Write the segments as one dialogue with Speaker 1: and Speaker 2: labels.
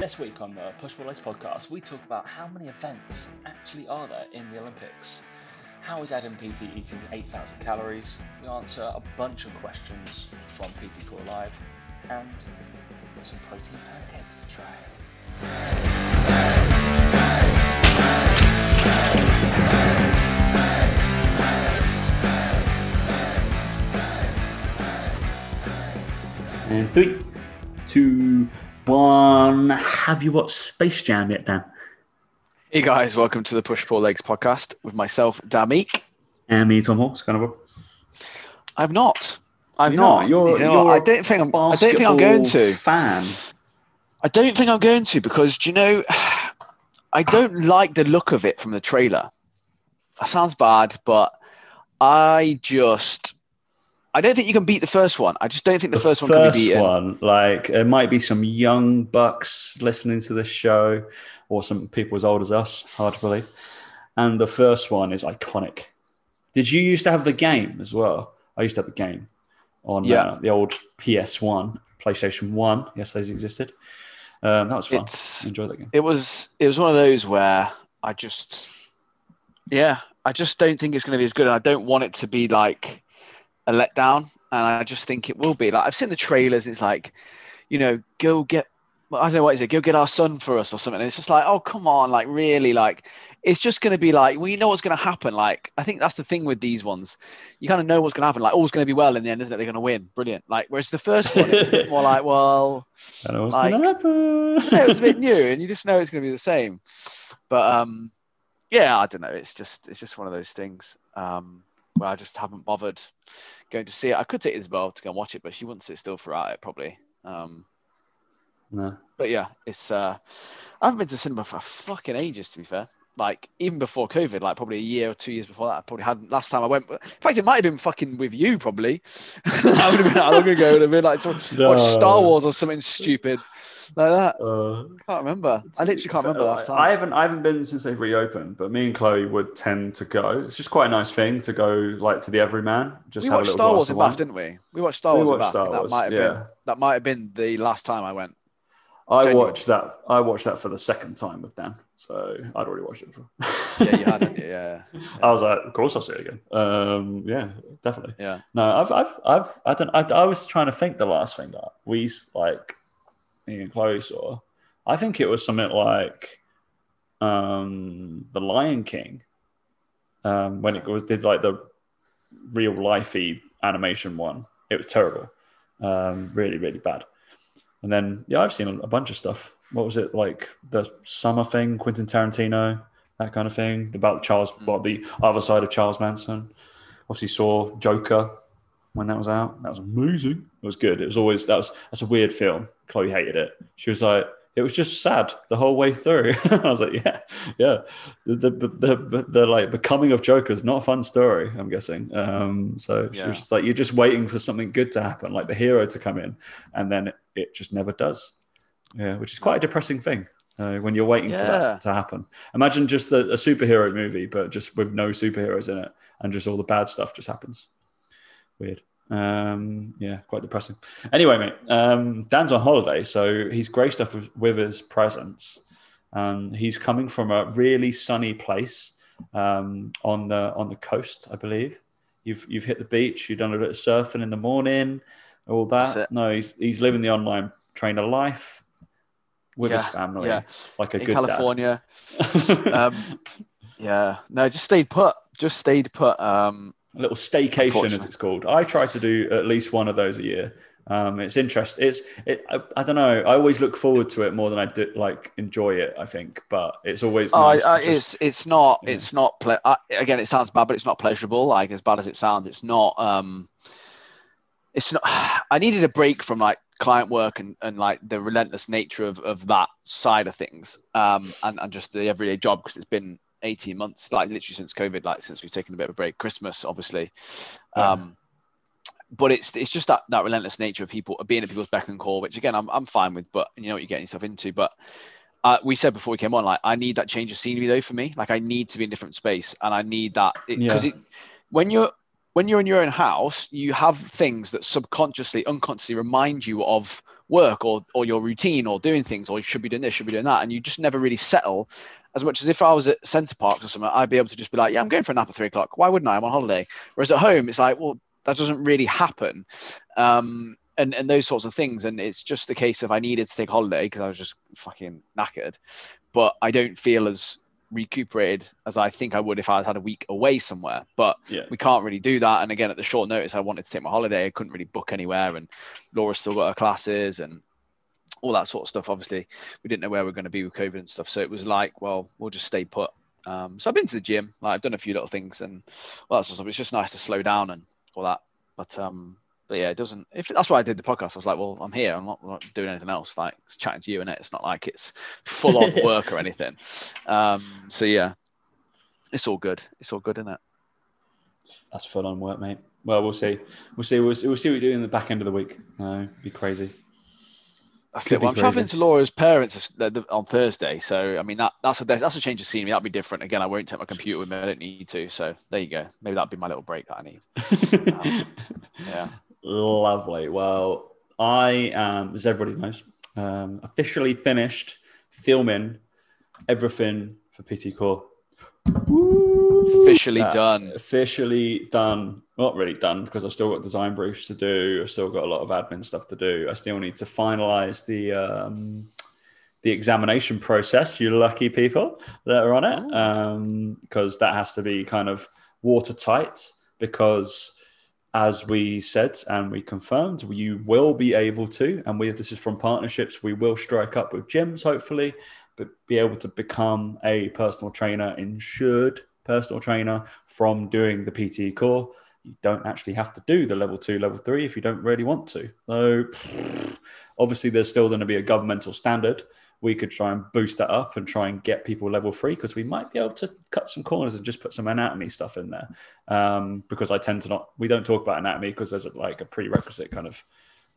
Speaker 1: This week on the Push Legs podcast, we talk about how many events actually are there in the Olympics. How is Adam Peaty eating 8,000 calories? We answer a bunch of questions from PT Tour Live, and some protein pancakes to try.
Speaker 2: And three, two, one. Have you watched Space Jam yet, Dan?
Speaker 3: Hey guys, welcome to the Push Pull Legs podcast with myself, Damik.
Speaker 2: And me, Tom Hawks, kind of.
Speaker 3: I've not. I've
Speaker 2: You're
Speaker 3: not.
Speaker 2: You're-
Speaker 3: You know what? Don't think I'm. I don't think I'm going to.
Speaker 2: Fan.
Speaker 3: I don't think I'm going to because do you know? I don't like the look of it from the trailer. That sounds bad, but I just. I don't think you can beat the first one. I just don't think the, first, one can be beaten.
Speaker 2: one, like it might be some young bucks listening to this show, or some people as old as us. Hard to believe. And the first one is iconic. Did you used to have the game as well? I used to have the game on
Speaker 3: Yeah.
Speaker 2: uh, the old PS1, PlayStation One. Yes, those existed. Um, that was fun.
Speaker 3: It's
Speaker 2: I enjoyed that game.
Speaker 3: it was it was one of those where I just yeah I just don't think it's going to be as good and I don't want it to be like a letdown and I just think it will be. Like I've seen the trailers it's like you know go get I don't know what is it go get our son for us or something. And it's just like oh come on like really like it's just going to be like well you know what's going to happen. Like I think that's the thing with these ones. You kind of know what's going to happen. Like all's going to be well in the end isn't it? They're going to win. Brilliant. Like whereas the first one it's a bit more like well
Speaker 2: I know what's
Speaker 3: like-
Speaker 2: gonna happen.
Speaker 3: yeah, it was a bit new, and you just know it's going to be the same. But um, yeah, I don't know. It's just it's just one of those things um, where I just haven't bothered going to see it. I could take Isabel to go and watch it, but she wouldn't sit still throughout it probably. Um,
Speaker 2: no.
Speaker 3: but yeah, it's uh, I haven't been to cinema for fucking ages. To be fair, like even before COVID, like probably a year or two years before that, I probably hadn't. Last time I went, in fact, it might have been fucking with you probably. I would have been how long ago? It would have been like to watch Star Wars or something stupid like that.
Speaker 2: Uh,
Speaker 3: Can't remember. I literally can't remember last time.
Speaker 2: I haven't I haven't been since they've reopened, but me and Chloe would tend to go. It's just quite a nice thing to go like to the everyman. Just
Speaker 3: we
Speaker 2: have a
Speaker 3: watched
Speaker 2: little
Speaker 3: Star Wars in. Bath, didn't we? We watched Star
Speaker 2: We
Speaker 3: Wars in Bath.
Speaker 2: Star
Speaker 3: and that might have
Speaker 2: yeah.
Speaker 3: been that might have been the last time I went.
Speaker 2: I
Speaker 3: Genuine.
Speaker 2: watched that. I watched that for the second time with Dan, so I'd already watched it before.
Speaker 3: Yeah, you had it. Yeah,
Speaker 2: I was like, of course I'll see it again. Um, yeah, definitely.
Speaker 3: yeah.
Speaker 2: No, I've, I've, I've, I don't, I, I was trying to think the last thing that we like, Chloe saw. I think it was something like, um, The Lion King, um, when it was did like the real lifey animation one. It was terrible, um, really, really bad. And then yeah, I've seen a, a bunch of stuff. What was it like the summer thing, Quentin Tarantino, that kind of thing about Charles, what the other side of Charles Manson obviously saw Joker when that was out. That was amazing. It was good. It was always that was that's a weird film. Chloe hated it. She was like, it was just sad the whole way through. I was like, yeah, yeah. The the, the the the like becoming of Joker is not a fun story. I'm guessing. Um, so she
Speaker 3: Yeah.
Speaker 2: was just like, you're just waiting for something good to happen, like the hero to come in, and then it, it just never does. Yeah, which is quite a depressing thing. Uh, when you're waiting for that to happen, imagine just a, a superhero movie, but just with no superheroes in it, and just all the bad stuff just happens. Weird. Um, yeah, quite depressing. Anyway, mate, um, Dan's on holiday, so he's graced us with, with his presence. Um, he's coming from a really sunny place um, on the on the coast, I believe. You've you've hit the beach. You've done a bit of surfing in the morning, all that. No, he's he's living the online trainer life with his family,
Speaker 3: yeah.
Speaker 2: like a
Speaker 3: In
Speaker 2: good
Speaker 3: California. Um, yeah. No, just stayed put. Just stayed put. Um,
Speaker 2: a little staycation, as it's called. I try to do at least one of those a year. Um, it's interesting. It's it. I, I don't know. I always look forward to it more than I do like enjoy it. I think, but it's always
Speaker 3: oh,
Speaker 2: nice.
Speaker 3: I,
Speaker 2: just-
Speaker 3: it's it's not
Speaker 2: yeah.
Speaker 3: it's not ple- uh, again. It sounds bad, but it's not pleasurable. Like as bad as it sounds, it's not. Um, it's not. I needed a break from like client work and, and like the relentless nature of, of that side of things um, and, and just the everyday job because it's been 18 months like literally since covid like since we've taken a bit of a break christmas obviously
Speaker 2: Yeah.
Speaker 3: um, but it's it's just that that relentless nature of people being at people's beck and call which again i'm, I'm fine with but you know what you're getting yourself into but uh, we said before we came on like i need that change of scenery though for me like i need to be in a different space and i need that because
Speaker 2: Yeah.
Speaker 3: it when you're when you're in your own house, you have things that subconsciously, unconsciously remind you of work or or your routine or doing things or you should be doing this, should be doing that, and you just never really settle. As much as if I was at Center Parcs or something, I'd be able to just be like, yeah, I'm going for a nap at three o'clock. Why wouldn't I? I'm on holiday. Whereas at home, it's like, well, that doesn't really happen. Um, and, and those sorts of things. And it's just a case of I needed to take holiday because I was just fucking knackered. But I don't feel as recuperated as I think I would if I had had a week away somewhere. But
Speaker 2: Yeah.
Speaker 3: we can't really do that. And again, at the short notice, I wanted to take my holiday. I couldn't really book anywhere, and Laura still got her classes and all that sort of stuff. Obviously, we didn't know where we were going to be with COVID and stuff. So it was like, well, we'll just stay put. Um, so I've been to the gym. Like I've done a few little things, and all that sort of stuff. It's just nice to slow down and all that. But um, but yeah, it doesn't. If that's why I did the podcast, I was like, well, I'm here. I'm not, I'm not doing anything else. Like chatting to you, and it. It's not like it's full on work or anything. Um, so yeah, it's all good. It's all good, isn't it?
Speaker 2: That's full on work, mate. Well, we'll see. We'll see. We'll see, we'll see what we do in the back end of the week. Uh, be crazy.
Speaker 3: That's it. Well, I'm traveling to Laura's parents uh, on Thursday, so I mean that that's a that's a change of scenery. That'll be different. Again, I won't take my computer with me. I don't need to. So there you go. Maybe that'll be my little break that I need. Yeah.
Speaker 2: Lovely. Well, I um, as everybody knows, um, officially finished filming everything for PT Core.
Speaker 3: Officially done.
Speaker 2: Officially done. Not really done because I've still got design briefs to do. I've still got a lot of admin stuff to do. I still need to finalize the um, the examination process. You lucky people that are on it, because that has to be kind of watertight. Because as we said and we confirmed, you will be able to, and we this is from partnerships. We will strike up with gyms, hopefully, but be able to become a personal trainer, insured personal trainer from doing the PT Core. You don't actually have to do the level two, level three if you don't really want to. So, obviously, there's still going to be a governmental standard. We could try and boost that up and try and get people level three because we might be able to cut some corners and just put some anatomy stuff in there. Um, because I tend to not, we don't talk about anatomy because there's a, like a prerequisite kind of,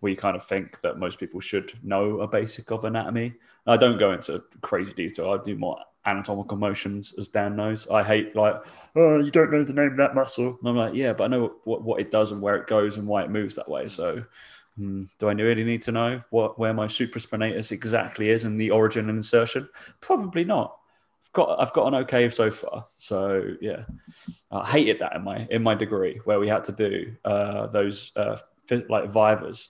Speaker 2: we kind of think that most people should know a basic of anatomy. I don't go into crazy detail. I do more anatomical motions, as Dan knows. I hate like, oh, you don't know the name of that muscle. And I'm like, yeah, but I know what, what it does and where it goes and why it moves that way. So, hmm, do I really need to know what where my supraspinatus exactly is and the origin and insertion? Probably not. I've got I've okay so far. So yeah, I hated that in my in my degree where we had to do uh, those uh, like vivas,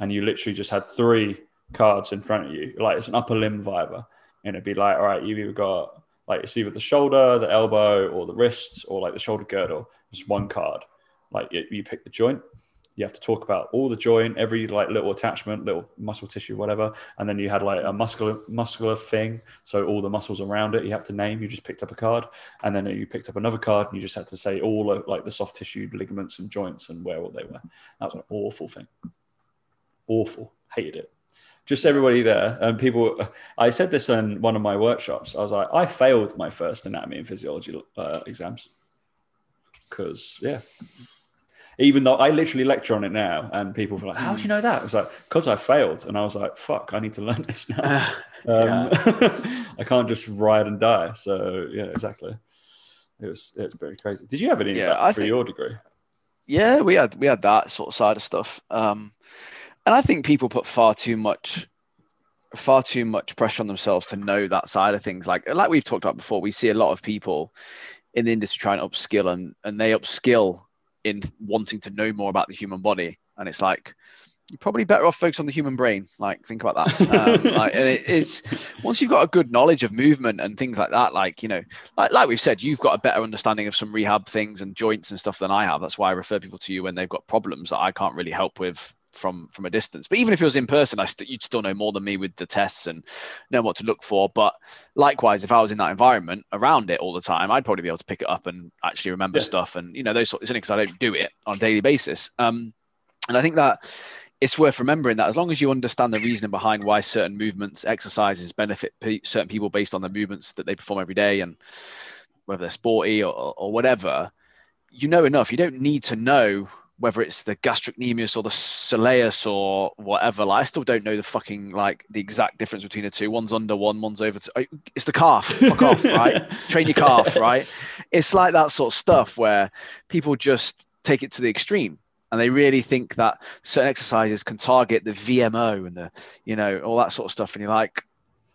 Speaker 2: and you literally just had three cards in front of you, like it's an upper limb viva, and it'd be like, all right, you've either got like it's either the shoulder, the elbow, or the wrists, or like the shoulder girdle. Just one card. Like you, you pick the joint. You have to talk about all the joint, every like little attachment, little muscle tissue, whatever, and then you had like a muscular muscular thing. So all the muscles around it, you have to name. You just picked up a card, and then you picked up another card, and you just had to say all of, like the soft tissue ligaments and joints and where all they were. That was an awful thing. Awful. Hated it just everybody there and people i said this in one of my workshops i was like i failed my first anatomy and physiology uh, exams. Because yeah. Even though i literally lecture on it now and people were like how do you know that? I was like because i failed and i was like fuck i need to learn this now. Um, i can't just ride and die so yeah exactly. It was it's very crazy. Did you have any
Speaker 3: Yeah,
Speaker 2: for
Speaker 3: think-
Speaker 2: your degree?
Speaker 3: Yeah, we had we had that sort of side of stuff. Um, and I think people put far too much far too much pressure on themselves to know that side of things. Like like we've talked about before, we see a lot of people in the industry trying to upskill and and they upskill in wanting to know more about the human body. And it's like you're probably better off focus on the human brain. Like think about that. Um, like and it, it's once you've got a good knowledge of movement and things like that, like you know, like, like we've said, you've got a better understanding of some rehab things and joints and stuff than I have. That's why I refer people to you when they've got problems that I can't really help with from from a distance. But even if it was in person, I st- you'd still know more than me with the tests and know what to look for. But likewise, if I was in that environment around it all the time, I'd probably be able to pick it up and actually remember
Speaker 2: Yeah.
Speaker 3: stuff and you know those sort. It's only because I don't do it on a daily basis. Um, and I think that it's worth remembering that as long as you understand the reasoning behind why certain movements, exercises benefit pe- certain people based on the movements that they perform every day, and whether they're sporty or, or whatever, you know enough. You don't need to know whether it's the gastrocnemius or the soleus or whatever. Like, I still don't know the fucking like the exact difference between the two. One's under one, one's over. Two. It's the calf. Fuck off, right? Train your calf, right? It's like that sort of stuff where people just take it to the extreme and they really think that certain exercises can target the VMO and the you know all that sort of stuff, and you're like,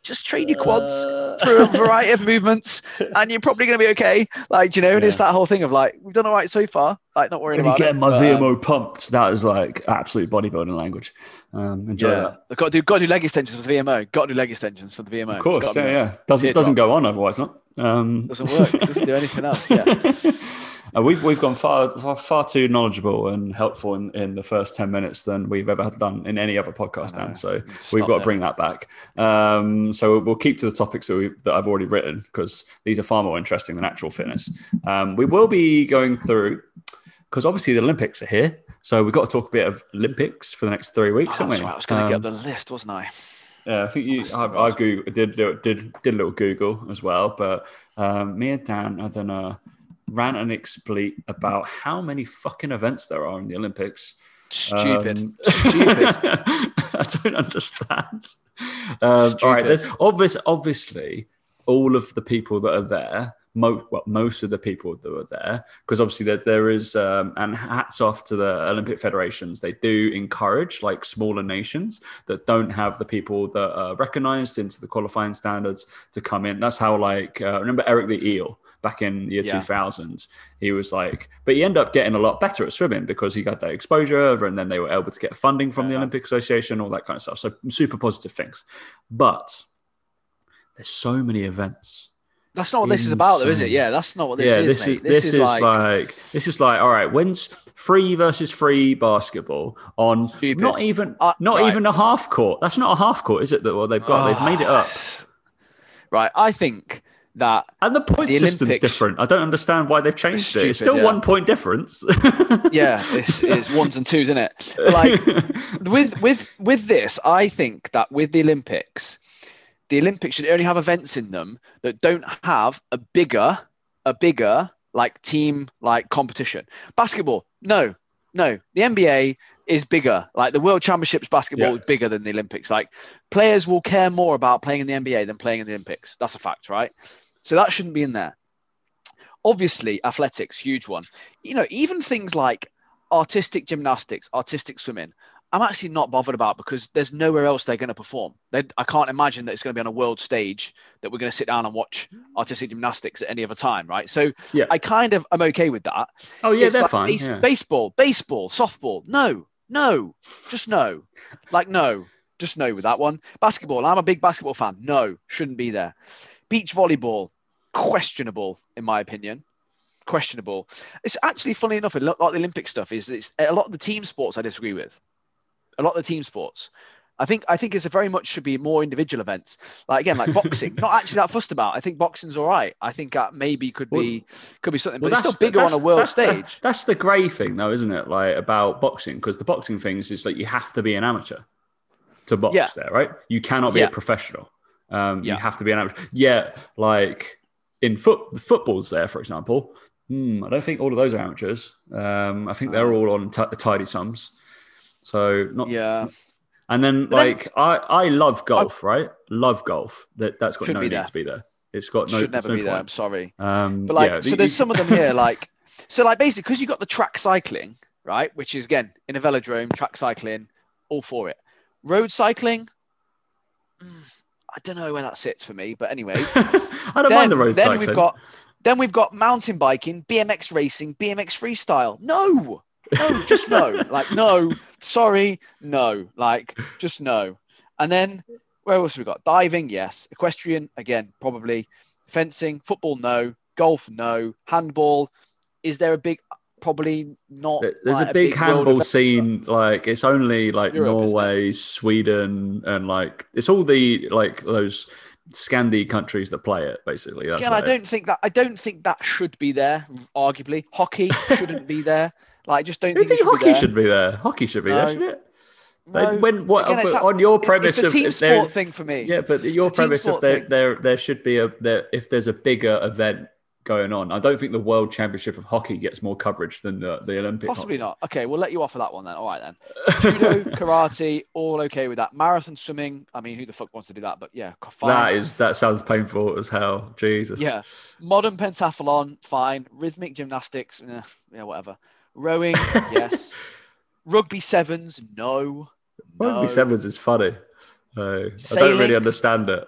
Speaker 3: just train your quads
Speaker 2: Uh,
Speaker 3: through a variety of movements, and you're probably going to be okay. Like you know, and it's that whole thing of like we've done all right so far, like not worrying
Speaker 2: Really
Speaker 3: about
Speaker 2: getting
Speaker 3: it.
Speaker 2: my
Speaker 3: but, um,
Speaker 2: VMO pumped. That is like absolute bodybuilding language. Um, enjoy
Speaker 3: yeah,
Speaker 2: that.
Speaker 3: They've got to do got to do leg extensions for the VMO. Got to do leg extensions for the VMO.
Speaker 2: Of course,
Speaker 3: gotta
Speaker 2: yeah, yeah. Doesn't doesn't go on otherwise, not. Um,
Speaker 3: Doesn't work. Doesn't do anything else. Yeah.
Speaker 2: Uh, we've we've gone far, far far too knowledgeable and helpful in, in the first ten minutes than we've ever done in any other podcast.
Speaker 3: I.
Speaker 2: Dan. So
Speaker 3: Stop
Speaker 2: we've got to bring that back. Um, so we'll keep to the topics that, we, that I've already written because these are far more interesting than actual fitness. Um, we will be going through because obviously the Olympics are here, so we've got to talk a bit of Olympics for the next three weeks,
Speaker 3: that's
Speaker 2: haven't we?
Speaker 3: right. I was going to
Speaker 2: Um,
Speaker 3: get the list, wasn't I?
Speaker 2: yeah, I think you. I've, I
Speaker 3: right.
Speaker 2: Google, did did did a little Google as well, but um, me and Dan are then uh, ran an explain about how many fucking events there are in the Olympics.
Speaker 3: Stupid.
Speaker 2: Um,
Speaker 3: Stupid.
Speaker 2: I don't understand. Um, all right, obvious, obviously, all of the people that are there, mo- well, most of the people that are there, because obviously there, there is, um, and hats off to the Olympic federations. They do encourage like smaller nations that don't have the people that are recognized into the qualifying standards to come in. That's how, like, uh, remember Eric the Eel back in the year
Speaker 3: Yeah.
Speaker 2: 2000 he was like but he ended up getting a lot better at swimming because he got that exposure and then they were able to get funding from the olympic association all that kind of stuff so super positive things but there's so many events
Speaker 3: That's not what this is about, though, is it? Yeah, that's not what this
Speaker 2: yeah
Speaker 3: is,
Speaker 2: this
Speaker 3: mate.
Speaker 2: is this, is, like, this is like all right when's free versus free basketball on
Speaker 3: Stupid.
Speaker 2: not even
Speaker 3: Uh,
Speaker 2: not
Speaker 3: right.
Speaker 2: even a half court that's not a half court is it that well they've got they've made it up
Speaker 3: Right. I think that
Speaker 2: and the point
Speaker 3: The
Speaker 2: system's
Speaker 3: Olympics-
Speaker 2: different i don't understand why they've changed it it's still
Speaker 3: yeah.
Speaker 2: one point difference
Speaker 3: yeah, it's, it's ones and twos, isn't it? But like with with with this, I think that with the Olympics, the Olympics should only have events in them that don't have a bigger a bigger like team like competition. Basketball, no, no. The NBA is bigger. Like the World Championships basketball
Speaker 2: Yeah.
Speaker 3: is bigger than the Olympics. Like players will care more about playing in the NBA than playing in the Olympics. That's a fact, right? So that shouldn't be in there. Obviously, athletics, huge one. You know, even things like artistic gymnastics, artistic swimming, I'm actually not bothered about because there's nowhere else they're going to perform. They, I can't imagine that it's going to be on a world stage that we're going to sit down and watch artistic gymnastics at any other time, right? So
Speaker 2: Yeah.
Speaker 3: I kind of am okay with that.
Speaker 2: oh yeah
Speaker 3: It's
Speaker 2: they're
Speaker 3: like
Speaker 2: fine
Speaker 3: base-
Speaker 2: yeah.
Speaker 3: Baseball, baseball, softball. No, no, just no. Like no, just no with that one. Basketball. I'm a big basketball fan. No, shouldn't be there. Beach volleyball, questionable in my opinion. Questionable. It's actually funny enough. A lot like the Olympic stuff is it's a lot of the team sports I disagree with. A lot of the team sports. I think I think it's a very much should be more individual events. Like again, like boxing, not actually that fussed about. I think boxing's all right. I think that maybe could be could be something, but it's still bigger on a world
Speaker 2: that's the-
Speaker 3: stage.
Speaker 2: That's the grey thing, though, isn't it? Like about boxing, because the boxing thing is like you have to be an amateur to box
Speaker 3: Yeah.
Speaker 2: there, right? You cannot be
Speaker 3: Yeah.
Speaker 2: a professional. Um, You have to be an amateur. Yeah, like in foot, the footballs there, for example. Hmm, I don't think all of those are amateurs. Um, I think they're all on t- tidy sums. So not
Speaker 3: Yeah.
Speaker 2: And then
Speaker 3: But then-
Speaker 2: like I I love golf, right? Love golf. That that's got no need
Speaker 3: there.
Speaker 2: to be there. It's got no.
Speaker 3: should never
Speaker 2: no
Speaker 3: be there. I'm
Speaker 2: point.
Speaker 3: sorry,
Speaker 2: Um,
Speaker 3: but like,
Speaker 2: yeah,
Speaker 3: so
Speaker 2: the-
Speaker 3: there's some of them here, like, so like basically because you got the track cycling, right, which is again in a velodrome, track cycling, all for it. Road cycling, mm, I don't know where that sits for me, but anyway.
Speaker 2: I don't
Speaker 3: then
Speaker 2: mind the road
Speaker 3: then
Speaker 2: cycling.
Speaker 3: we've got then we've got mountain biking, BMX racing, BMX freestyle. No, no, just no. like no, sorry, no. Like just no. And then where else have we got? Diving, yes. Equestrian, again, probably. Fencing, football, no. Golf, no. Handball. Is there a big? Probably not.
Speaker 2: There's
Speaker 3: like,
Speaker 2: a big
Speaker 3: world
Speaker 2: handball scene. Like it's only like
Speaker 3: Europe.
Speaker 2: Norway, Sweden, and like it's all the like those Scandi countries that play it. Basically, that's
Speaker 3: Again, I don't think that. I don't think that should be there. Arguably, hockey shouldn't be there. Like, I just don't think, it
Speaker 2: think
Speaker 3: should
Speaker 2: hockey
Speaker 3: be
Speaker 2: should be there? Hockey should be there, shouldn't it?
Speaker 3: No.
Speaker 2: Like, when what
Speaker 3: Again, that-
Speaker 2: on your premise
Speaker 3: it's a
Speaker 2: of
Speaker 3: team
Speaker 2: there-
Speaker 3: sport thing for me.
Speaker 2: Yeah, but your premise of there, there there should be a there if there's a bigger event going on. I don't think the World Championship of Hockey gets more coverage than the, the Olympic.
Speaker 3: Possibly
Speaker 2: hockey.
Speaker 3: not. Okay, we'll let you off of that one then. All right then. Judo, karate, all okay with that. Marathon swimming. I mean, who the fuck wants to do that? But yeah, fine.
Speaker 2: That is that sounds painful as hell. Jesus.
Speaker 3: Yeah. Modern pentathlon, fine. Rhythmic gymnastics, eh, yeah, whatever. Rowing, yes. Rugby sevens, no.
Speaker 2: Rugby
Speaker 3: no.
Speaker 2: sevens is funny. Uh, I don't really understand it.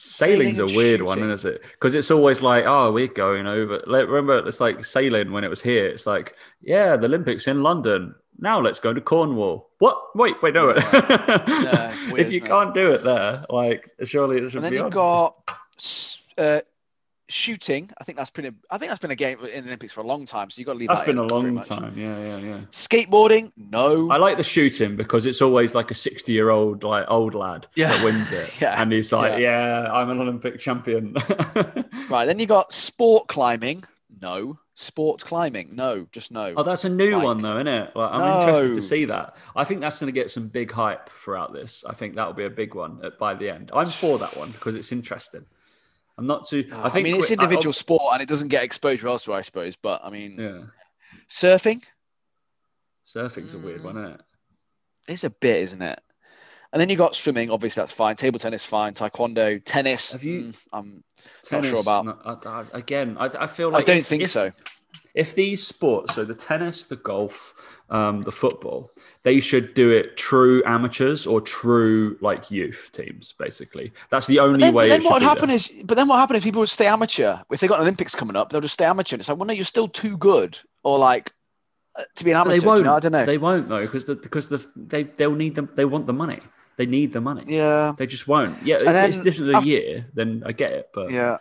Speaker 2: Sailing's
Speaker 3: Sailing
Speaker 2: a weird one, isn't it? Because it's always like, oh, we're going over. Like, remember, it's like sailing when it was here. It's like, yeah, the Olympics in London. Now let's go to Cornwall. What? Wait, wait, no.
Speaker 3: it's weird,
Speaker 2: if you
Speaker 3: isn't it?
Speaker 2: can't do it there, like, surely it should
Speaker 3: And then
Speaker 2: be
Speaker 3: you've got uh, shooting. I think that's been a, I think that's been a game in the Olympics for a long time. So you've got to leave
Speaker 2: That's
Speaker 3: that
Speaker 2: been a long time. Yeah, yeah, yeah.
Speaker 3: Skateboarding, no.
Speaker 2: I like the shooting because it's always like a sixty-year-old, like old lad
Speaker 3: Yeah.
Speaker 2: that wins it,
Speaker 3: Yeah.
Speaker 2: and he's like, "Yeah, I'm an Olympic champion."
Speaker 3: Right. Then you got sport climbing, no. Sports climbing, no. Just no.
Speaker 2: Oh, that's a new
Speaker 3: Like-
Speaker 2: one though, isn't it? Like, I'm interested to see that. I think that's going to get some big hype throughout this. I think that'll be a big one at, by the end. I'm for that one because it's interesting. I'm not too. I
Speaker 3: I,
Speaker 2: think
Speaker 3: mean, it's
Speaker 2: I-
Speaker 3: individual sport and it doesn't get exposure elsewhere, I suppose. But I mean,
Speaker 2: yeah,
Speaker 3: surfing
Speaker 2: surfing's a weird
Speaker 3: Mm.
Speaker 2: one, isn't it?
Speaker 3: is a bit, isn't it? And then you got swimming. Obviously, that's fine. Table tennis, fine. Taekwondo, tennis.
Speaker 2: Have you-
Speaker 3: mm, I'm
Speaker 2: Tennis,
Speaker 3: Not sure about-
Speaker 2: no, I, I, again, I, I feel like
Speaker 3: I don't
Speaker 2: if-
Speaker 3: think
Speaker 2: if-
Speaker 3: so.
Speaker 2: If these sports, so the tennis, the golf, um, the football, they should do it true amateurs or true like youth teams. Basically, that's the only
Speaker 3: then,
Speaker 2: way.
Speaker 3: but then what would happen
Speaker 2: done.
Speaker 3: is, but then what happened if people would stay amateur? If they got an Olympics coming up, they'll just stay amateur. And it's like, well, no, you're still too good, or like uh, to be an amateur.
Speaker 2: they won't.
Speaker 3: know? I don't know.
Speaker 2: They won't though, because the, because the they they'll need them. They want the money. They need the money.
Speaker 3: yeah,
Speaker 2: They just won't. Yeah, if it's different a year, then I get it. But
Speaker 3: yeah.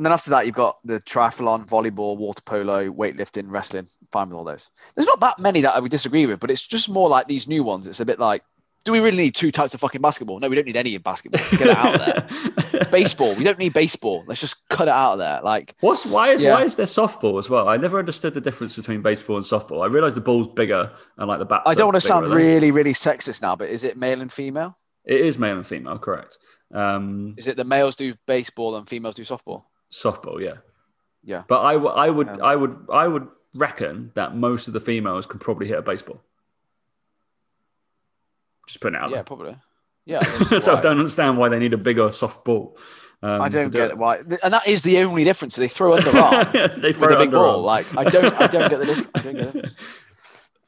Speaker 3: And then after that, you've got the triathlon, volleyball, water polo, weightlifting, wrestling. Fine with all those. There's not that many that I would disagree with, but it's just more like these new ones. It's a bit like, do we really need two types of fucking basketball? No, we don't need any of basketball. Get it out of there. baseball, we don't need baseball. Let's just cut it out of there. Like,
Speaker 2: What's why is
Speaker 3: Yeah.
Speaker 2: why is there softball as well? I never understood the difference between baseball and softball. I realize the ball's bigger and like the bat.
Speaker 3: I don't want to sound really, really sexist now, but is it male and female?
Speaker 2: It is male and female, correct? Um,
Speaker 3: Is it the males do baseball and females do softball?
Speaker 2: Softball, yeah.
Speaker 3: Yeah.
Speaker 2: But I, w- I would,
Speaker 3: Um,
Speaker 2: I would, I would reckon that most of the females could probably hit a baseball. Just putting it out
Speaker 3: Yeah,
Speaker 2: there.
Speaker 3: probably. Yeah. I
Speaker 2: so I don't understand why they need a bigger softball. Um,
Speaker 3: I don't
Speaker 2: do
Speaker 3: get it why, and that is the only difference. They throw underarm
Speaker 2: they
Speaker 3: with
Speaker 2: throw
Speaker 3: a big ball. Like I don't, I don't get the difference. I don't get the difference.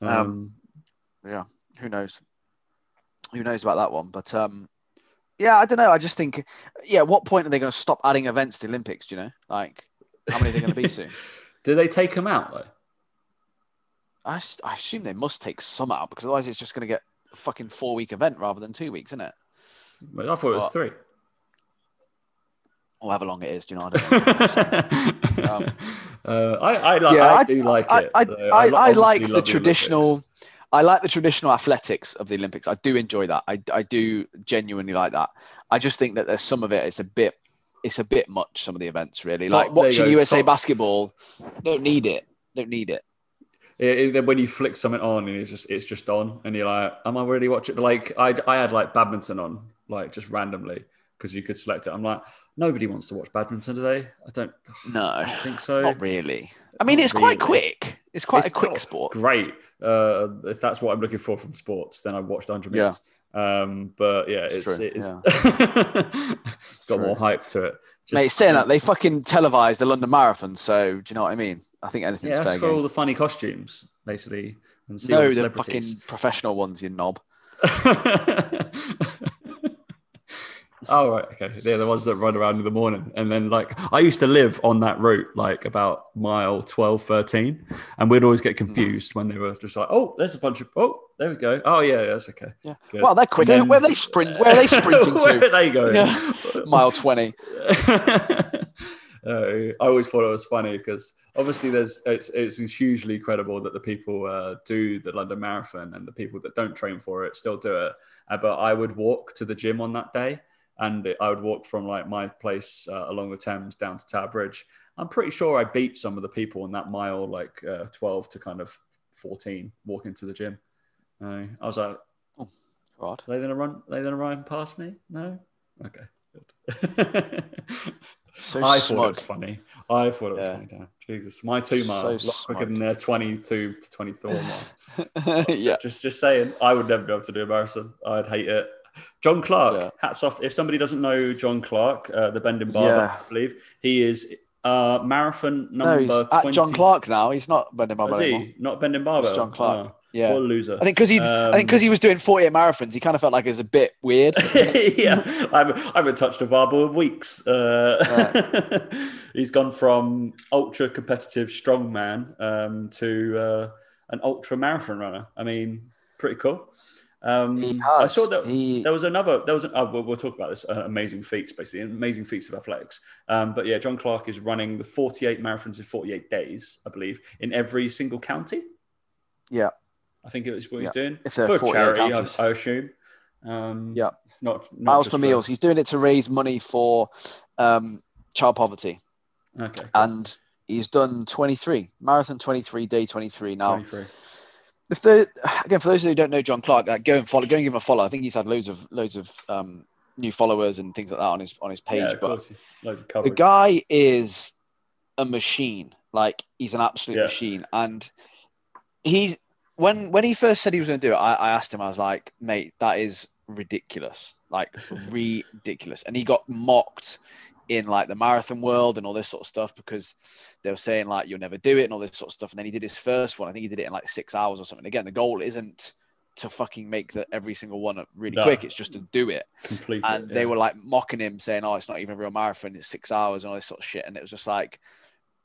Speaker 2: Um,
Speaker 3: Um, yeah, who knows? Who knows about that one? But um, yeah, I don't know. I just think, yeah, at what point are they going to stop adding events to the Olympics? Do you know, like how many are they going to be soon?
Speaker 2: do they take them out though?
Speaker 3: I, I assume they must take some out because otherwise it's just going to get a fucking four week event rather than two weeks, isn't it?
Speaker 2: Well, I thought it was three.
Speaker 3: Or however long it is. Do you know? I don't know. Um,
Speaker 2: uh, I, I, like,
Speaker 3: Yeah,
Speaker 2: I,
Speaker 3: I-
Speaker 2: do like
Speaker 3: I,
Speaker 2: it.
Speaker 3: I, I like the traditional.
Speaker 2: Olympics.
Speaker 3: I like the traditional athletics of the Olympics. I do enjoy that. I, I do genuinely like that. I just think that there's some of it. It's a bit. It's a bit much. Some of the events, really.
Speaker 2: Top-
Speaker 3: like watching USA
Speaker 2: top.
Speaker 3: basketball. Don't need it. Don't need it.
Speaker 2: It- it- then when you flick something on and it's just it's just on and you're like am i really watching like i i had like badminton on like just randomly because you could select it i'm like nobody wants to watch badminton today i don't,
Speaker 3: No,
Speaker 2: I don't think so
Speaker 3: not really. I mean,
Speaker 2: Not
Speaker 3: it's quite quick. It's quite
Speaker 2: It's
Speaker 3: a quick sport.
Speaker 2: great uh if that's what i'm looking for from sports then i've watched 100
Speaker 3: Yeah.
Speaker 2: meters um but yeah
Speaker 3: It's
Speaker 2: it's it's,
Speaker 3: yeah.
Speaker 2: it's got
Speaker 3: true.
Speaker 2: more hype to it Just-
Speaker 3: Mate, saying that they fucking televised the London Marathon, so do you know what I mean? I think anything's
Speaker 2: yeah
Speaker 3: fair
Speaker 2: for all the funny costumes basically and see
Speaker 3: No,
Speaker 2: the
Speaker 3: the fucking professional ones, you knob.
Speaker 2: oh right, okay. They're the ones that run around in the morning. And then like I used to live on that route, like about mile 12, 13. And we'd always get confused when they were just like, oh, there's a bunch of oh, there we go. Oh yeah, that's okay.
Speaker 3: Yeah.
Speaker 2: Good.
Speaker 3: Well, they're quick.
Speaker 2: Then-
Speaker 3: Where are they sprint? Where are they sprinting
Speaker 2: Where
Speaker 3: to?
Speaker 2: are they going?
Speaker 3: Yeah. Mile 20.
Speaker 2: Uh, I always thought it was funny because obviously there's it's, it's hugely credible that the people uh, do the London Marathon and the people that don't train for it still do it. Uh, but I would walk to the gym on that day and I would walk from like my place uh, along the Thames down to Tower Bridge. I'm pretty sure I beat some of the people in that mile, like uh, 12 to kind of 14, walking to the gym. Uh, I was like, oh,
Speaker 3: God.
Speaker 2: are they gonna run? Are they gonna run past me? No. Okay. Good.
Speaker 3: So
Speaker 2: I thought it was funny. I thought it was
Speaker 3: Yeah.
Speaker 2: funny. Jesus, my two mile,
Speaker 3: So
Speaker 2: a lot quicker than their twenty-two to twenty-four mile.
Speaker 3: yeah.
Speaker 2: Just, just saying, I would never be able to do a marathon. I'd hate it. John Clark,
Speaker 3: Yeah.
Speaker 2: hats off. If somebody doesn't know John Clark, uh, the Bending Barber,
Speaker 3: Yeah.
Speaker 2: I believe he is uh, marathon
Speaker 3: No,
Speaker 2: number
Speaker 3: he's at
Speaker 2: 20.
Speaker 3: John Clark now. He's not Brendan
Speaker 2: Is
Speaker 3: Barber anymore.
Speaker 2: not Bending Barber?
Speaker 3: John Clark.
Speaker 2: Oh.
Speaker 3: Yeah.
Speaker 2: What a loser.
Speaker 3: I think because he, I
Speaker 2: Um,
Speaker 3: think because he was doing 48 marathons, he kind of felt like it was a bit weird.
Speaker 2: yeah, I haven't, I haven't touched a barber in weeks. Uh, he's gone from ultra competitive strongman um, to uh, an ultra marathon runner. I mean, pretty cool. Um,
Speaker 3: He
Speaker 2: I saw that
Speaker 3: He-
Speaker 2: there was another. There was. Oh, we'll, we'll talk about this. Uh, amazing feats, basically, amazing feats of athletics. Um, but yeah, John Clark is running the 48 marathons in 48 days, I believe, in every single county.
Speaker 3: Yeah.
Speaker 2: I think it was what
Speaker 3: Yeah.
Speaker 2: he's doing
Speaker 3: It's a
Speaker 2: for charity, I. I assume. Um,
Speaker 3: Yeah.
Speaker 2: not, not
Speaker 3: Miles for Meals. He's doing it to raise money for um, child poverty,
Speaker 2: Okay.
Speaker 3: and he's done 23 marathon 23 day 23 now.
Speaker 2: 23.
Speaker 3: If the again for those who don't know John Clark, like, go and follow, go and give him a follow. I think he's had loads of loads of um, new followers and things like that on his on his page.
Speaker 2: yeah, of
Speaker 3: but
Speaker 2: course. Loads of
Speaker 3: the guy is a machine. Like he's an absolute
Speaker 2: Yeah.
Speaker 3: machine. And he's when when he first said he was going to do it, I, I asked him. I was like, mate, that is ridiculous. Like ridiculous. And he got mocked in like the marathon world and all this sort of stuff because they were saying like you'll never do it and all this sort of stuff. And then he did his first one. I think he did it in like six hours or something. Again, the goal isn't to fucking make the, every single one up really
Speaker 2: No.
Speaker 3: quick. It's just to do it
Speaker 2: Complete
Speaker 3: and
Speaker 2: it,
Speaker 3: they were like mocking him, saying, "Oh, it's not even a real marathon; it's six hours and all this sort of shit." And it was just like,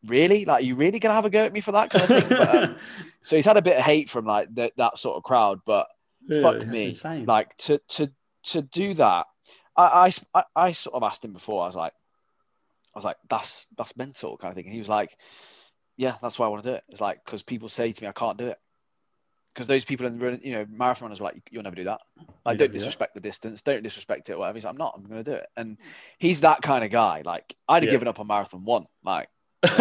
Speaker 3: really, like, you really gonna have a go at me for that kind of thing? but, um, so he's had a bit of hate from like that that sort of crowd, but
Speaker 2: Yeah,
Speaker 3: fuck me,
Speaker 2: insane.
Speaker 3: like to to to do that. I, I I sort of asked him before. I was like, was like, that's that's mental kind of thing. And he was like, yeah, that's why I want to do it. It's like because people say to me, I can't do it. Because those people in the run- you know marathon runners were like, you'll never do that. Like,
Speaker 2: You
Speaker 3: don't
Speaker 2: don't do
Speaker 3: disrespect the distance. Don't disrespect it. Whatever. He's like, I'm not. I'm going to do it. And he's that kind of guy. Like, I'd have
Speaker 2: Yeah.
Speaker 3: given up on marathon one. Like,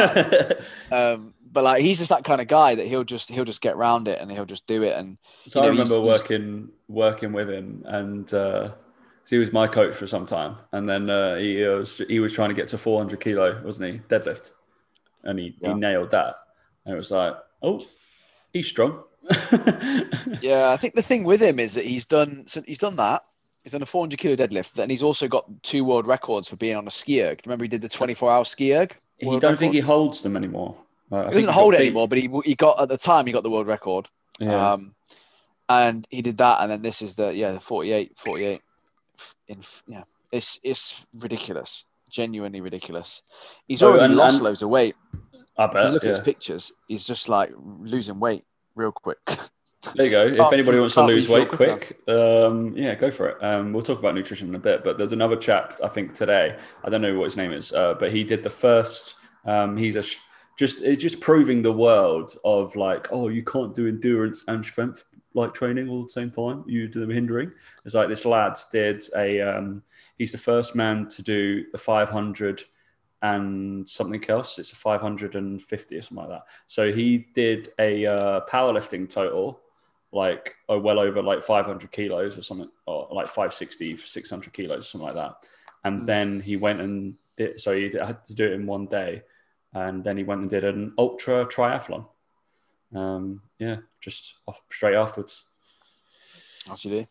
Speaker 3: um, but like, he's just that kind of guy that he'll just he'll just get around it and he'll just do it. And
Speaker 2: so I
Speaker 3: know,
Speaker 2: remember working working with him, and uh, he was my coach for some time, and then uh, he was he was trying to get to 400 kilo, wasn't he? Deadlift, and he,
Speaker 3: Yeah.
Speaker 2: he nailed that, and it was like, oh, he's strong.
Speaker 3: yeah, I think the thing with him is that he's done so he's done that. He's done a 400 kilo deadlift, and he's also got two world records for being on a ski erg. Remember, he did the 24 hour ski erg.
Speaker 2: he don't think he holds them anymore. Like,
Speaker 3: He doesn't hold it
Speaker 2: beat-
Speaker 3: anymore, but he he got at the time he got the world record.
Speaker 2: Yeah.
Speaker 3: Um, and he did that, and then this is the yeah the 48, 48. In yeah, it's it's ridiculous, genuinely ridiculous. He's already
Speaker 2: and-
Speaker 3: lost
Speaker 2: and-
Speaker 3: loads of weight.
Speaker 2: I
Speaker 3: If you
Speaker 2: bet.
Speaker 3: look at his pictures, he's just like losing weight real quick.
Speaker 2: There you go. If anybody wants to lose weight
Speaker 3: quick
Speaker 2: quick, um, yeah, go for it. Um, we'll talk about nutrition in a bit, but there's another chap I think today. I don't know what his name is, uh, but he did the first. Um, he's a sh- just it's just proving the world of like, oh, you can't do endurance and strength like training all at the same time. You do them hindering. It's like this lad did a. Um, he's the first man to do the 500 and something else. It's a 550 or something like that. So he did a uh, powerlifting total, like oh, well over like 500 kilos or something, or like 560, 600 kilos, something like that. And
Speaker 3: Mm.
Speaker 2: then he went and did, so he had to do it in one day. And then he went and did an ultra triathlon. Um, yeah, just off, straight afterwards.
Speaker 3: As you do.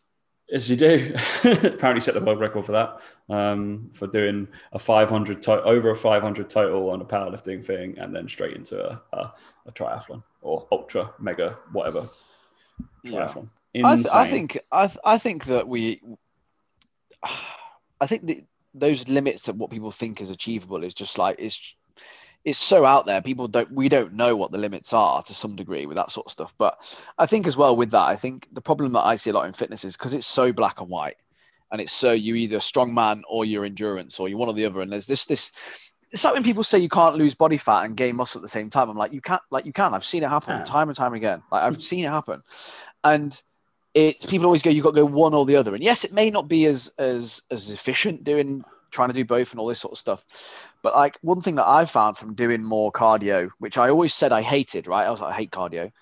Speaker 2: As you do. Apparently set the world record for that, um, for doing a 500 to- over a 500 total on a powerlifting thing, and then straight into a, a, a triathlon or ultra mega whatever
Speaker 3: Yeah. I, th- I think I, th- I think that we I think the, those limits of what people think is achievable is just like it's it's so out there people don't we don't know what the limits are to some degree with that sort of stuff but I think as well with that I think the problem that I see a lot in fitness is because it's so black and white and it's so you either a strong man or you're endurance or you're one or the other and there's this this it's like when people say you can't lose body fat and gain muscle at the same time. I'm like, you can't, like, you can. I've seen it happen
Speaker 2: Yeah.
Speaker 3: time and time again. Like, I've seen it happen. And it's people always go, you've got to go one or the other. And yes, it may not be as as as efficient doing trying to do both and all this sort of stuff. But like one thing that I've found from doing more cardio, which I always said I hated, right? I was like, I hate cardio.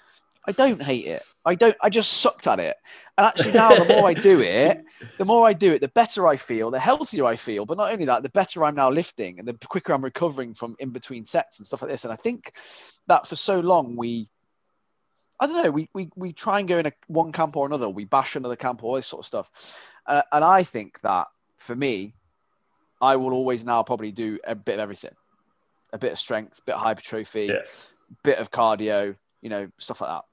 Speaker 3: I don't hate it. I don't. I just sucked at it. And actually, now the more I do it, the more I do it, the better I feel, the healthier I feel. But not only that, the better I'm now lifting, and the quicker I'm recovering from in between sets and stuff like this. And I think that for so long we, I don't know, we we, we try and go in a one camp or another. We bash another camp, or all this sort of stuff. Uh, and I think that for me, I will always now probably do a bit of everything, a bit of strength, bit of hypertrophy,
Speaker 2: Yeah.
Speaker 3: bit of cardio, you know, stuff like that.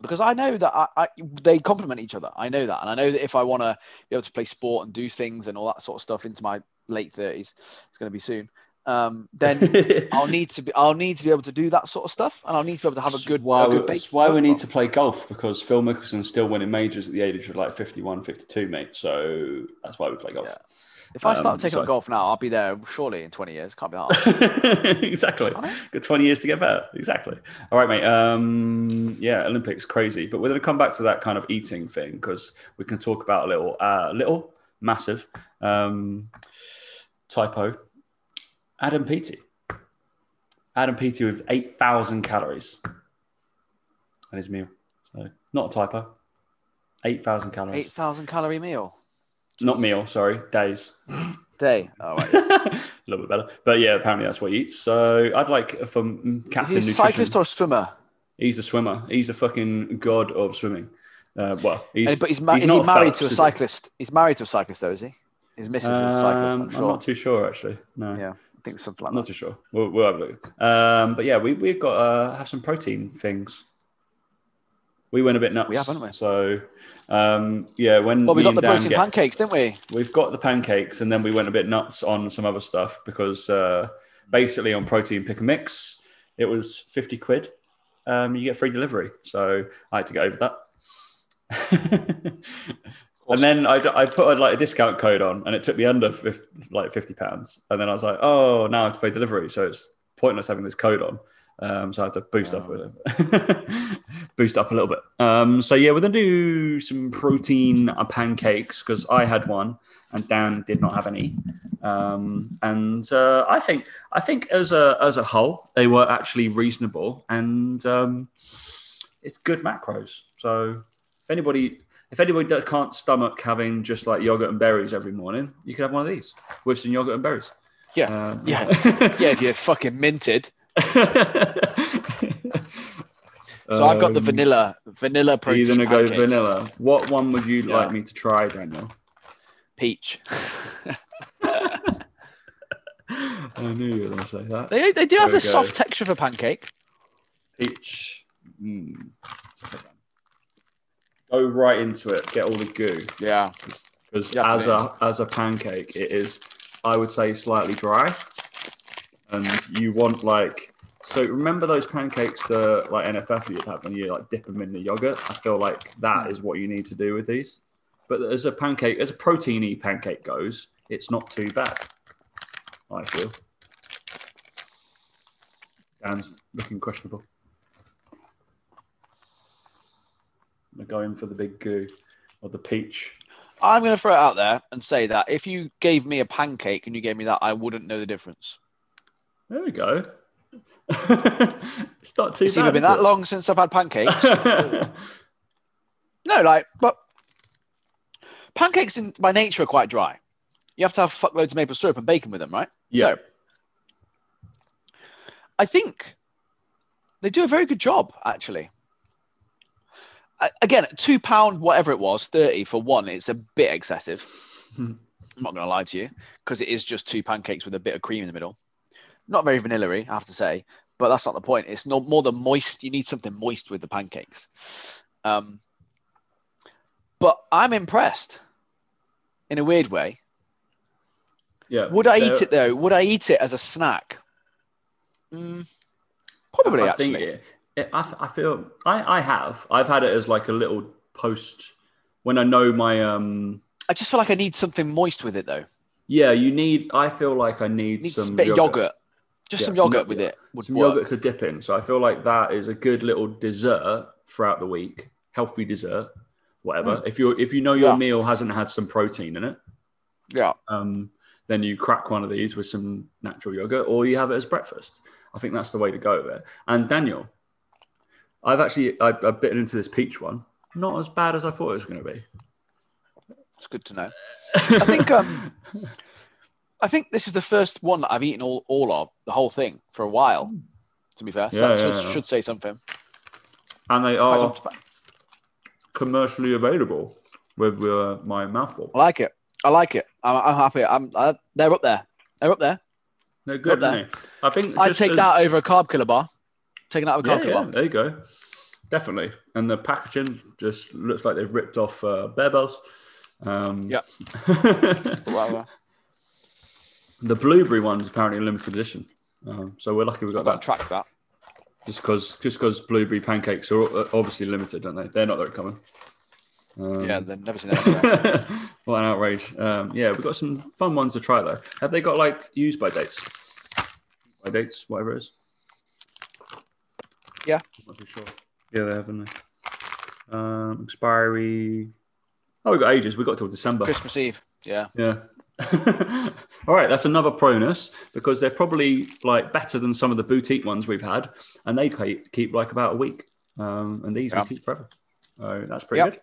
Speaker 3: because I know that I, I they complement each other. I know that, and I know that if I want to be able to play sport and do things and all that sort of stuff into my late thirties, it's going to be soon. Um, then I'll need to be I'll need to be able to do that sort of stuff, and I'll need to be able to have a good.
Speaker 2: why,
Speaker 3: a good
Speaker 2: why we need to play golf because Phil Mickelson's still winning majors at the age of like 51, 52, mate. So that's why we play golf.
Speaker 3: Yeah. If I start
Speaker 2: Um,
Speaker 3: taking
Speaker 2: so-
Speaker 3: up golf now, I'll be there surely in twenty years. Can't be hard.
Speaker 2: exactly. Got 20 years to get better. Exactly. All right, mate. Um, yeah, Olympics crazy, but we're going to come back to that kind of eating thing because we can talk about a little, uh, little, massive um, typo. Adam Peaty. Adam Peaty with 8,000 calories and his meal. So not a typo. 8,000 calories.
Speaker 3: Eight thousand calorie meal
Speaker 2: Not meal, sorry, days.
Speaker 3: day. Oh, right.
Speaker 2: a little bit better. But yeah, apparently that's what he eats. So I'd like from
Speaker 3: Is
Speaker 2: Captain
Speaker 3: he a
Speaker 2: Nutrition.
Speaker 3: cyclist or a swimmer?
Speaker 2: He's a swimmer. He's the fucking god of swimming. Uh, well, he's,
Speaker 3: but he's, ma-
Speaker 2: he's
Speaker 3: is he
Speaker 2: not
Speaker 3: married to a
Speaker 2: is he?
Speaker 3: cyclist? He's married to a cyclist, though, is he? His missus is a cyclist,
Speaker 2: Um,
Speaker 3: I'm
Speaker 2: I'm not too sure actually. No,
Speaker 3: yeah, I think something like
Speaker 2: not
Speaker 3: that.
Speaker 2: too sure. We'll, we'll have a look. Um, but yeah, we we've got uh, have some protein things. We went a bit nuts.
Speaker 3: We have, haven't we?
Speaker 2: So um, yeah, when
Speaker 3: Well, we got the
Speaker 2: Dan
Speaker 3: protein
Speaker 2: get-
Speaker 3: pancakes, didn't we?
Speaker 2: We've got the pancakes, and then we went a bit nuts on some other stuff because uh, basically on protein pick a mix, it was fifty quid. Um, you get free delivery, so I had to get over that. and then I, I put a, like a discount code on, and it took me under 50, like fifty pounds. And then I was like, oh, now I have to pay delivery, so it's pointless having this code on. Um, so I had to boost up with it, boost up a little bit. Um, so yeah, we're gonna do some protein uh, pancakes because I had one and Dan did not have any. Um, and uh, I think I think as a as a whole they were actually reasonable and um, it's good macros. So if anybody if anybody that can't stomach having just like yogurt and berries every morning, you can have one of these with some yogurt and berries.
Speaker 3: Yeah.
Speaker 2: Um,
Speaker 3: Yeah. Yeah, if you're fucking minted. So I've got the
Speaker 2: Um,
Speaker 3: vanilla, vanilla
Speaker 2: Are
Speaker 3: protein
Speaker 2: you gonna go
Speaker 3: pancakes.
Speaker 2: vanilla? What one would you
Speaker 3: Yeah.
Speaker 2: like me to try, Daniel?
Speaker 3: peach.
Speaker 2: I knew you were gonna say that.
Speaker 3: they, they do have
Speaker 2: There
Speaker 3: this soft texture of a pancake.
Speaker 2: Peach. Mm. Let's put that. Go right into it. Get all the goo.
Speaker 3: Yeah.
Speaker 2: Because as a as a pancake, it is, I would say, slightly dry. And you want like, so remember those pancakes that like NFF you'd have when you like dip them in the yogurt. I feel like that hmm. is what you need to do with these. But as a pancake, as a proteiny pancake goes, it's not too bad. I feel. Dan's looking questionable. They're going for the big goo or the peach.
Speaker 3: I'm going to throw it out there and say that if you gave me a pancake and you gave me that, I wouldn't know the difference.
Speaker 2: There we go. it's not too
Speaker 3: It's
Speaker 2: bad.
Speaker 3: either been that
Speaker 2: it?
Speaker 3: long since I've had pancakes. no, like, but pancakes in, by nature are quite dry. You have to have fuckloads of maple syrup and bacon with them, right?
Speaker 2: yeah.
Speaker 3: So, I think they do a very good job, actually. Again, two pound, whatever it was, thirty for one, it's a bit excessive. I'm not going to lie to you because it is just two pancakes with a bit of cream in the middle. Not very vanilla-y, I have to say, but that's not the point. It's not more than moist. You need something moist with the pancakes. Um, but I'm impressed in a weird way.
Speaker 2: yeah.
Speaker 3: Would I eat it though? Would I eat it as a snack? Mm, probably,
Speaker 2: I
Speaker 3: actually.
Speaker 2: think it, it, I, I feel I, I have. I've had it as like a little post when I know my um.
Speaker 3: I just feel like I need something moist with it though.
Speaker 2: Yeah, you need. I feel like I need,
Speaker 3: Need
Speaker 2: some
Speaker 3: bit of yogurt. Just
Speaker 2: Yeah,
Speaker 3: some yogurt with it would
Speaker 2: some
Speaker 3: work.
Speaker 2: yogurt to dip in. So I feel like that is a good little dessert throughout the week, healthy dessert, whatever. If you if you know your.
Speaker 3: Yeah.
Speaker 2: meal hasn't had some protein in it,
Speaker 3: Yeah.
Speaker 2: um, then you crack one of these with some natural yogurt, or you have it as breakfast. I think that's the way to go with it. And Daniel, I've actually I, I've bitten into this peach one. Not as bad as I thought it was going to be.
Speaker 3: It's good to know. I think um I think this is the first one that I've eaten all, all of the whole thing for a while. To be fair, so
Speaker 2: Yeah,
Speaker 3: that
Speaker 2: yeah,
Speaker 3: should,
Speaker 2: yeah.
Speaker 3: should say something.
Speaker 2: and they are commercially available with uh, my mouthful.
Speaker 3: I like it. I like it. I'm, I'm happy. I'm. I, they're up there. They're up there.
Speaker 2: They're good,
Speaker 3: there.
Speaker 2: aren't they? I think
Speaker 3: I'd take
Speaker 2: as-
Speaker 3: that over a Carb Killa bar. Taking that over a Carb
Speaker 2: Killa
Speaker 3: bar.
Speaker 2: there you go. definitely. And the packaging just looks like they've ripped off uh, Barebells. Um,
Speaker 3: Yeah.
Speaker 2: the blueberry one's apparently a limited edition. Um, so we're lucky we got that.
Speaker 3: track that.
Speaker 2: Just because just because blueberry pancakes are obviously limited, don't they? They're not very common. Um,
Speaker 3: Yeah, they've never seen that.
Speaker 2: what an outrage. Um, yeah, we've got some fun ones to try though. Have they got like used by dates? By dates, whatever it is.
Speaker 3: Yeah.
Speaker 2: Not too sure. Yeah, they have, haven't they? Um, expiry. Oh, we've got ages. We've got till December.
Speaker 3: Christmas Eve. Yeah.
Speaker 2: Yeah. All right, that's another pronus because they're probably like better than some of the boutique ones we've had, and they keep, keep like about a week. Um, and these
Speaker 3: Yeah.
Speaker 2: keep forever. So that's pretty
Speaker 3: Yep.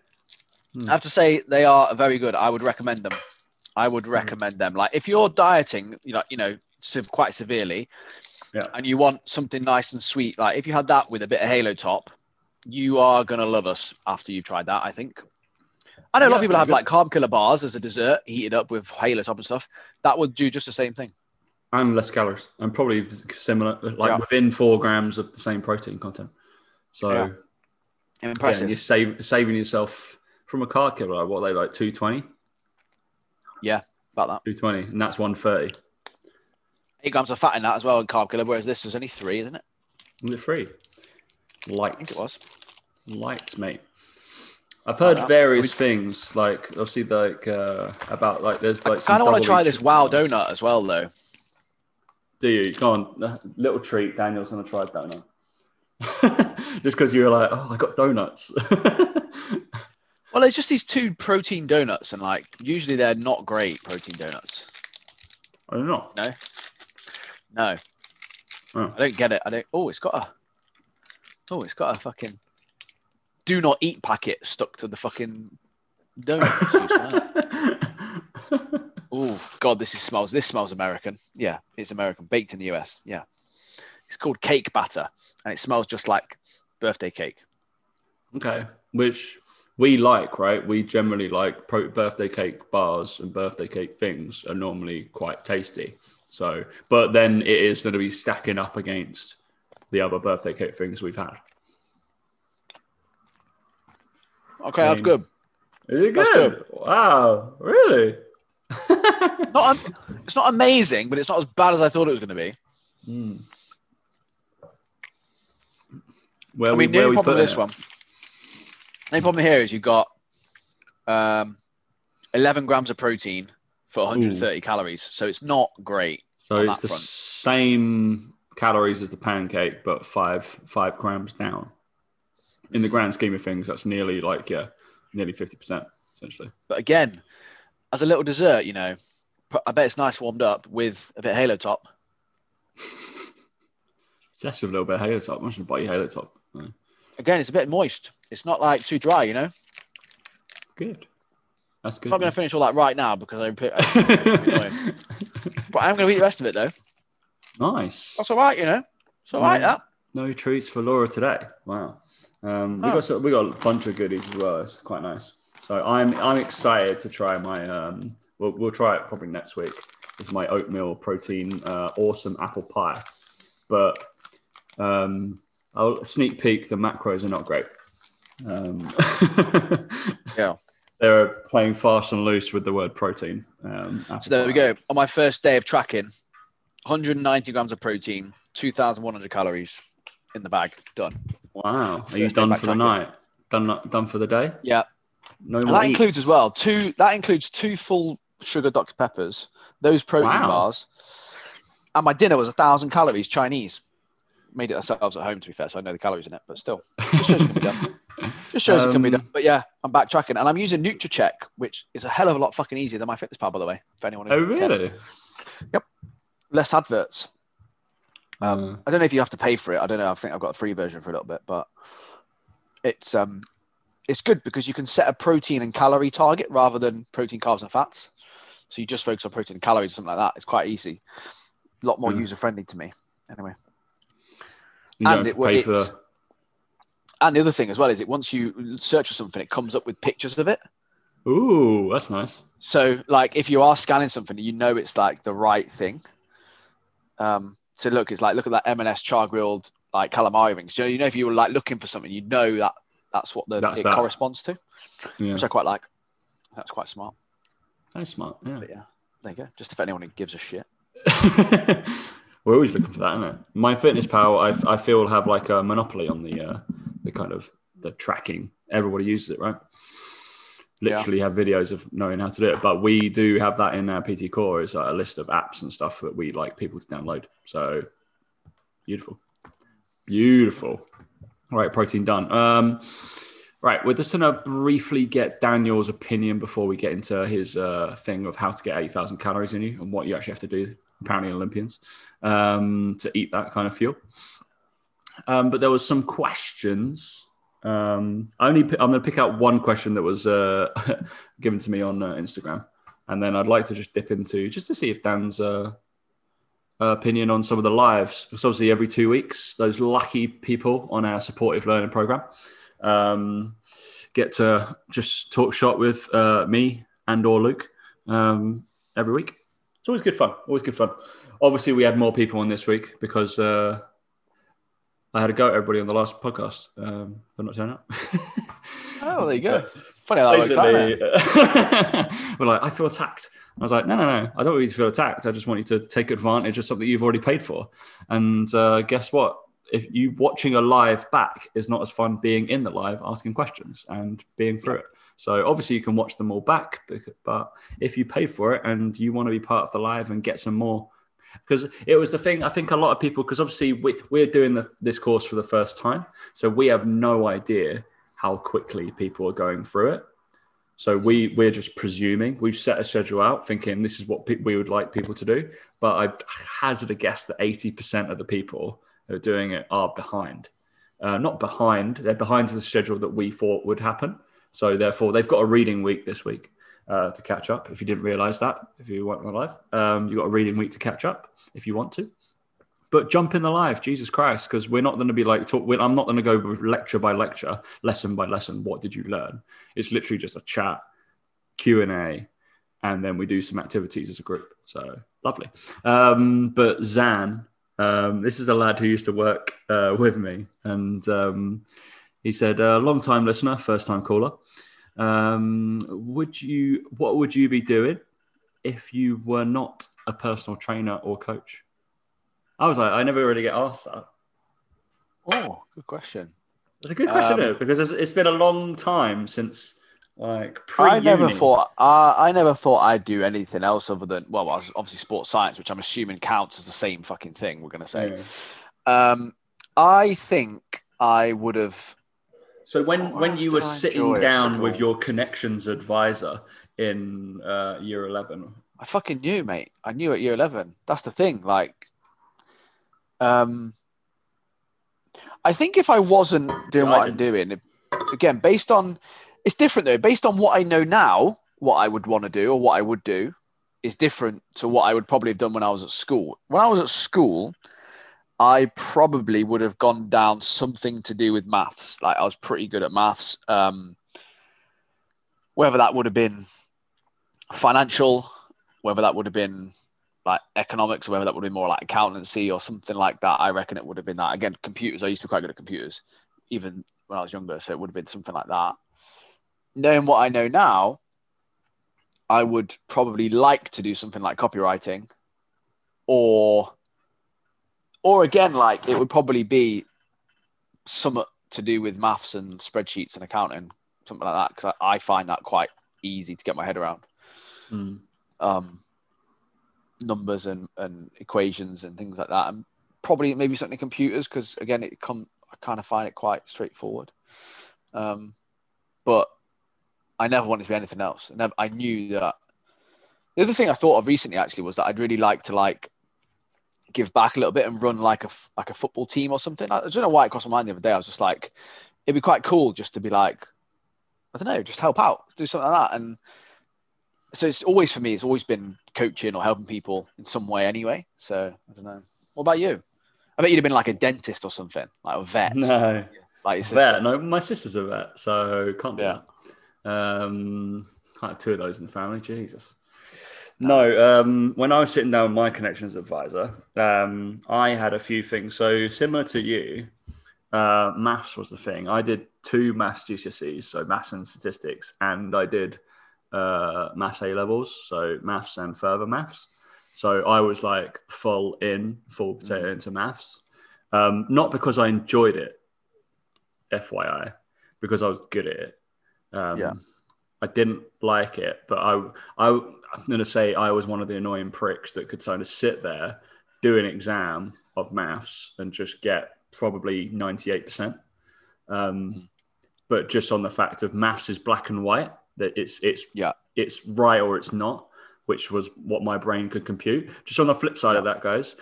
Speaker 2: good.
Speaker 3: I have to say they are very good. I would recommend them. I would recommend them. Like if you're dieting, you know, you know, quite severely,
Speaker 2: Yeah.
Speaker 3: and you want something nice and sweet, like if you had that with a bit of Halo top, you are gonna love us after you've tried that. I think. I know a lot of people have
Speaker 2: good.
Speaker 3: like Carb Killa bars as a dessert, heated up with Halo top and stuff. That would do just the same thing.
Speaker 2: And less calories, and probably similar, like
Speaker 3: Yeah.
Speaker 2: within four grams of the same protein content. So
Speaker 3: Yeah. Impressive.
Speaker 2: you're save, saving yourself from a Carb Killa. What are they like 220, Yeah,
Speaker 3: about that.
Speaker 2: 220, and that's 130.
Speaker 3: Eight grams of fat in that as well in Carb Killa, whereas this is only three, isn't it?
Speaker 2: Was it
Speaker 3: think
Speaker 2: Lights.
Speaker 3: it was.
Speaker 2: Lights, mate. I've heard
Speaker 3: yeah.
Speaker 2: various things, like obviously, like uh, about like there's like.
Speaker 3: I kind of want to try this wow
Speaker 2: donut.
Speaker 3: donut as well, though.
Speaker 2: Do you? Go on, a little treat. Daniel's gonna try a donut. Just because you were like, oh, I got donuts.
Speaker 3: Well, it's just these two protein donuts, and like usually they're not great protein donuts.
Speaker 2: I don't know.
Speaker 3: No, no,
Speaker 2: Oh.
Speaker 3: I don't get it. I don't. Oh, it's got a. Oh, it's got a fucking. Do not eat packet stuck to the fucking donut. oh God, this is smells. This smells American. Yeah, it's American, baked in the US. Yeah, it's called cake batter, and it smells just like birthday cake.
Speaker 2: okay, which we like, right? We generally like pro- birthday cake bars and birthday cake things are normally quite tasty. So, but then it is going to be stacking up against the other birthday cake things we've had.
Speaker 3: Okay, that's good.
Speaker 2: Is it
Speaker 3: That's
Speaker 2: good? Wow, really?
Speaker 3: Not, it's not amazing, but it's not as bad as I thought it was going to be.
Speaker 2: Mm. Where
Speaker 3: I mean,
Speaker 2: we,
Speaker 3: the only
Speaker 2: we
Speaker 3: problem
Speaker 2: put
Speaker 3: with this
Speaker 2: it?
Speaker 3: one, the only problem here is you've got um, 11 grams of protein for 130 calories, so it's not great.
Speaker 2: So it's the
Speaker 3: front.
Speaker 2: same calories as the pancake, but five five grams down. In the grand scheme of things, that's nearly like yeah, nearly fifty percent essentially.
Speaker 3: But again, as a little dessert, you know, I bet it's nice warmed up with a bit of Halo top.
Speaker 2: Just with a little bit of Halo top. I should buy you Halo top. Yeah.
Speaker 3: Again, it's a bit moist. It's not like too dry, you know.
Speaker 2: Good. That's good.
Speaker 3: I'm not going to finish all that right now because I, I but I'm going to eat the rest of it though.
Speaker 2: nice.
Speaker 3: That's all right, you know. It's all right.
Speaker 2: Yeah.
Speaker 3: That.
Speaker 2: No treats for Laura today. Wow. Um, we got some, we got a bunch of goodies as well. It's quite nice. So I'm I'm excited to try my. Um, we'll, we'll try it probably next week. It's my oatmeal protein uh, awesome apple pie, but um, I'll sneak peek. The macros are not great. Um,
Speaker 3: Yeah.
Speaker 2: they're playing fast and loose with the word protein. Um, apple
Speaker 3: So there we go. On my first day of tracking, 190 grams of protein, 2,100 calories in the bag. Done.
Speaker 2: Wow. Are you done for the night? Done done for the day?
Speaker 3: Yeah.
Speaker 2: No
Speaker 3: And
Speaker 2: more
Speaker 3: that includes as well two. That includes two full sugar Dr Peppers, those protein
Speaker 2: Wow.
Speaker 3: bars, and my dinner was a thousand calories Chinese. Made it ourselves at home, to be fair, so I know the calories in it. But still, just shows it can be done. Just shows it can be
Speaker 2: Um,
Speaker 3: done. But yeah, I'm backtracking, and I'm using Nutracheck, which is a hell of a lot fucking easier than my fitness pal, by the way. For anyone who
Speaker 2: Oh
Speaker 3: cares.
Speaker 2: Yep.
Speaker 3: less adverts. Um, I don't know if you have to pay for it. I don't know. I think I've got a free version for a little bit, but it's um, it's good because you can set a protein and calorie target rather than protein, carbs, and fats. So you just focus on protein and calories or something like that. It's quite easy. A lot more
Speaker 2: Yeah.
Speaker 3: user friendly to me. Anyway,
Speaker 2: you
Speaker 3: and it-
Speaker 2: pay for.
Speaker 3: and the other thing as well is it once you search for something, it comes up with pictures of it.
Speaker 2: Ooh, that's nice.
Speaker 3: So like if you are scanning something, you know it's like the right thing. Um, so look, it's like look at that M&S char grilled like calamari rings. You know, you know, if you were like looking for something, you know that that's what the,
Speaker 2: That's
Speaker 3: it
Speaker 2: that.
Speaker 3: corresponds to,
Speaker 2: Yeah,
Speaker 3: which I quite like. That's quite smart.
Speaker 2: very smart. Yeah.
Speaker 3: But yeah, there you go. Just if anyone who gives a shit.
Speaker 2: We're always looking for that, isn't it? MyFitnessPal, I, I feel have like a monopoly on the uh, the kind of the tracking. Everybody uses it, right?
Speaker 3: Yeah.
Speaker 2: Literally have videos of knowing how to do it, but we do have that in our PT Core as a list of apps and stuff that we like people to download. So beautiful, beautiful. All right, protein done. Um, right, we're just gonna briefly get Daniel's opinion before we get into his uh, thing of how to get eight thousand calories in you and what you actually have to do. Apparently, Olympians um, to eat that kind of fuel. Um, but there was some questions. Um, I only I'm going to pick out one question that was uh, given to me on uh, Instagram, and then I'd like to just dip into just to see if Dan's uh, opinion on some of the lives. Because obviously, every two weeks, those lucky people on our supportive learning program um, get to just talk shop with uh, me and or Luke um, every week. It's always good fun. Always good fun. Obviously, we had more people on this week because uh, I had a go at everybody on the last podcast um, for not turning up.
Speaker 3: Oh, there you go. Funny how that works out.
Speaker 2: Basically, we're like, I feel attacked. I was like, no, no, no. I don't want you to feel attacked. I just want you to take advantage of something you've already paid for. And uh, guess what? If you watching a live back is not as fun being in the live, asking questions and being through it. So obviously you can watch them all back, but if you pay for it and you want to be part of the live and get some more, because it was the thing. I think a lot of people, because obviously we, we're doing the, this course for the first time, so we have no idea how quickly people are going through it. So we we're just presuming we've set a schedule out, thinking this is what pe- we would like people to do. But I've hazard a guess that eighty percent of the people who are doing it are behind. Uh, not behind; they're behind the schedule that we thought would happen. So therefore, they've got a reading week this week uh, to catch up. If you didn't realise that, if you weren't on live, um, you got a reading week to catch up if you want to. But jump in the live, Jesus Christ, because we're not going to be like talk. I'm not going to go lecture by lecture, lesson by lesson. What did you learn? It's literally just a chat, Q and A, and then we do some activities as a group. So lovely. Um, but Zan, um, this is a lad who used to work uh, with me, and um, he said, uh, "Long time listener, first time caller. Um, would you? What would you be doing if you were not a personal trainer or coach?" I was like, I never really get asked that.
Speaker 3: Oh, good question.
Speaker 2: It's a good question,
Speaker 3: Um,
Speaker 2: because it's, it's been a long time since like pre.
Speaker 3: I never thought uh, I never thought I'd do anything else other than well, obviously sports science, which I'm assuming counts as the same fucking thing. We're gonna say. Um, I think I would have.
Speaker 2: So when
Speaker 3: What
Speaker 2: when you were sitting down with your Connexions advisor in uh, year eleven,
Speaker 3: I fucking knew, mate. I knew at year eleven. That's the thing. Like, um, I think if I wasn't doing
Speaker 2: I
Speaker 3: what I'm doing, it- again, based on, it's different though. Based on what I know now, what I would want to do or what I would do is different to what I would probably have done when I was at school. When I was at school, I probably would have gone down something to do with maths. Like I was pretty good at maths. Um, whether that would have been financial, whether that would have been like economics, whether that would been more like accountancy or something like that. I reckon it would have been that. Again, computers. I used to be quite good at computers, even when I was younger. So it would have been something like that. Knowing what I know now, I would probably like to do something like copywriting, or, or again, like it would probably be somewhat to do with maths and spreadsheets and accounting, something like that. Because I, I find that quite easy to get my head around um, numbers and, and equations and things like that, and probably maybe something computers because again, it come I kind of find it quite straightforward. Um, but I never wanted to be anything else. I, never, I knew that. The other thing I thought of recently actually was that I'd really like to like give back a little bit and run like a like a football team or something. I, don't know why it crossed my mind the other day. I was just like, it'd be quite cool just to be like, I don't know, just help out, do something like that, and so it's always for me it's always been coaching or helping people in some way anyway so i don't know what about you i bet you'd have been like a dentist or something like a vet
Speaker 2: No,
Speaker 3: like your sister.
Speaker 2: vet. No, my sister's a vet, so can't do
Speaker 3: Yeah.
Speaker 2: that. Um, can't have two of those in the family. Jesus. No, um, when I was sitting down with my Connexions advisor, um, I had a few things. So similar to you, uh, maths was the thing. I did two maths GCSEs, so maths and statistics, and I did uh, maths A levels, so maths and further maths. So I was like full in, full potato into maths. Um, not because I enjoyed it, FYI, because I was good at it. Um,
Speaker 3: Yeah.
Speaker 2: I didn't like it, but I, I, I'm going to say I was one of the annoying pricks that could kind of sit there, do an exam of maths and just get probably 98%. Um, but just on the fact of maths is black and white, that it's, it's,
Speaker 3: Yeah.
Speaker 2: it's right or it's not, which was what my brain could compute. Just on the flip side of that, guys,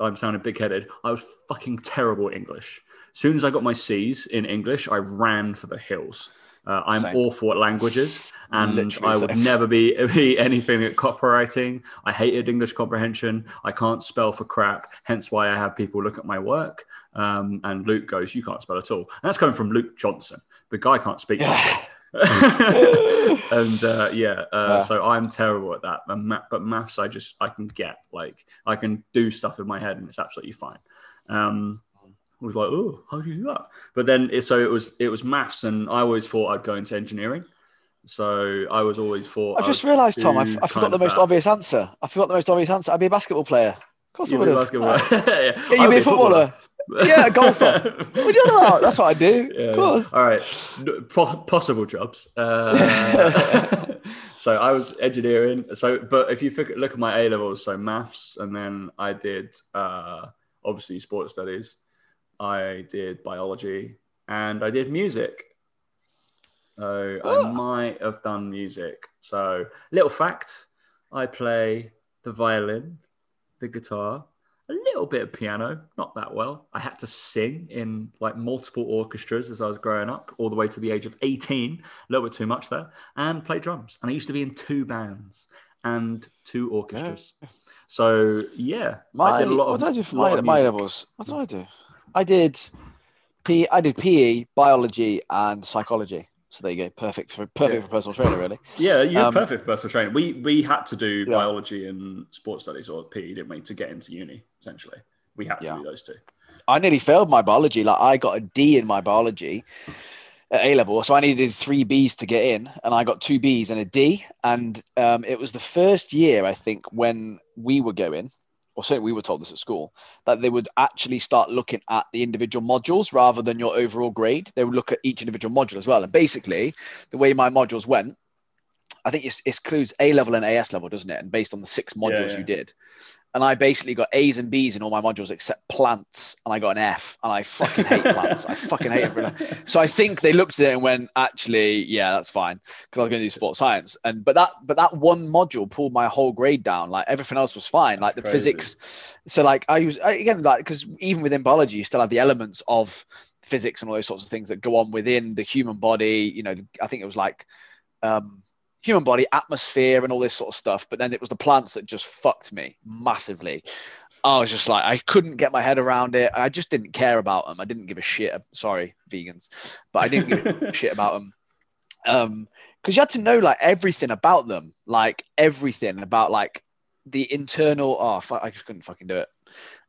Speaker 2: I'm sounding big headed. I was fucking terrible at English. As soon as I got my C's in English, I ran for the hills. Uh, I'm
Speaker 3: Same.
Speaker 2: awful at languages, and
Speaker 3: Literally
Speaker 2: I would never be, be anything at copywriting. I hated English comprehension. I can't spell for crap. Hence why I have people look at my work. Um, and Luke goes, "You can't spell at all." And that's coming from Luke Johnson. The guy can't speak.
Speaker 3: Yeah.
Speaker 2: and uh, yeah, uh,
Speaker 3: Yeah.
Speaker 2: so I'm terrible at that. And ma- but maths, I just I can get like I can do stuff in my head, and it's absolutely fine. Um, I was like, oh, how do you do that? But then it, so it was it was maths, and I always thought I'd go into engineering. So I was always thought
Speaker 3: I just realised, Tom, I,
Speaker 2: do
Speaker 3: f- I forgot the most
Speaker 2: that.
Speaker 3: obvious answer. I forgot the most obvious answer. I'd be a basketball player. Of course I
Speaker 2: You
Speaker 3: would
Speaker 2: were a
Speaker 3: have.
Speaker 2: basketball. yeah,
Speaker 3: Yeah, you'd be a footballer. Yeah, a golfer. What are you on about? That's what I do.
Speaker 2: Yeah.
Speaker 3: Of course.
Speaker 2: All right. Po- possible jobs. Uh, so I was engineering. So, but if you look, look at my A levels, so maths, and then I did uh, obviously sports studies. I did biology, and I did music. So
Speaker 3: Oh.
Speaker 2: I might have done music. So little fact: I play the violin, the guitar, a little bit of piano, not that well. I had to sing in like multiple orchestras as I was growing up, all the way to the age of 18, a little bit too much there, and play drums. And I used to be in two bands and two orchestras. So yeah,
Speaker 3: My,
Speaker 2: I did a lot
Speaker 3: what
Speaker 2: of
Speaker 3: did I do for my, my levels? What did I do? I did P. I did PE, biology, and psychology. So there you go. Perfect for perfect
Speaker 2: Yeah.
Speaker 3: for personal trainer, really.
Speaker 2: Yeah, you're
Speaker 3: Um,
Speaker 2: perfect for personal training. We we had to do
Speaker 3: Yeah.
Speaker 2: biology and sports studies or PE, didn't we, to get into uni? Essentially, we had to
Speaker 3: Yeah.
Speaker 2: do those two.
Speaker 3: I nearly failed my biology. Like I got a D in my biology at A level, so I needed three Bs to get in, and I got two Bs and a D. And um, it was the first year I think when we were going, or certainly we were told this at school, that they would actually start looking at the individual modules rather than your overall grade. They would look at each individual module as well. And basically, the way my modules went. I think it includes A level and AS level, doesn't it? And based on the six modules
Speaker 2: yeah.
Speaker 3: you did, and I basically got A's and B's in all my modules except plants, and I got an F, and I fucking hate plants. I fucking hate it. So I think they looked at it and went, actually, yeah, that's fine, because I was going to do sports science. And but that but that one module pulled my whole grade down. Like everything else was fine, like the
Speaker 2: crazy.
Speaker 3: physics. So like I was again like because even within biology, you still have the elements of physics and all those sorts of things that go on within the human body. You know, I think it was like. Um, human body atmosphere and all this sort of stuff but then it was the plants that just fucked me massively. I was just like i couldn't get my head around it. I just didn't care about them i didn't give a shit sorry vegans but i didn't give a shit about them um because you had to know like everything about them like everything about like the internal oh i just couldn't fucking do it.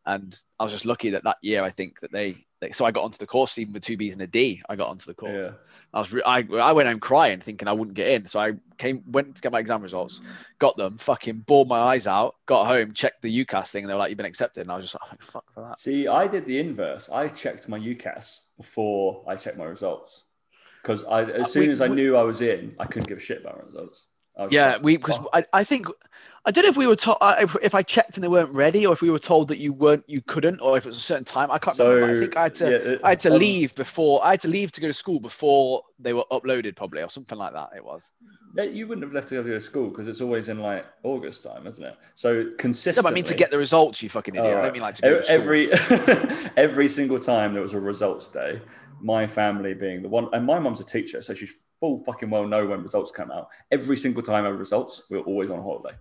Speaker 3: And i was just lucky that that year i think that they, they so i got onto the course even with two b's and a d i got onto the course
Speaker 2: Yeah.
Speaker 3: I was re- I, I went home crying thinking I wouldn't get in. So I came went to get my exam results, got them, fucking bawled my eyes out, got home, checked the UCAS thing, and they were like, You've been accepted. And I was just like, oh, fuck for that.
Speaker 2: See, I did the inverse. I checked my UCAS before I checked my results because I, as uh, soon
Speaker 3: we-
Speaker 2: as I
Speaker 3: we-
Speaker 2: knew I was in, I couldn't give a shit about my results.
Speaker 3: Yeah, we because I, I think I don't know if we were told if, if I checked and they weren't ready, or if we were told that you weren't you couldn't, or if it was a certain time. I can't
Speaker 2: so
Speaker 3: remember. I think I had to
Speaker 2: yeah,
Speaker 3: I had to
Speaker 2: um,
Speaker 3: leave before I had to leave to go to school before they were uploaded, probably, or something like that. It was.
Speaker 2: yeah, You wouldn't have left to go to school because it's always in like August time, isn't it? So consistently.
Speaker 3: but I mean to get the results, you fucking idiot.
Speaker 2: Oh,
Speaker 3: I don't mean like to go to school.
Speaker 2: every every single time there was a results day, my family being the one, and my mum's a teacher, so she full fucking well know when results come out. Every single time I have results, we we're always on holiday.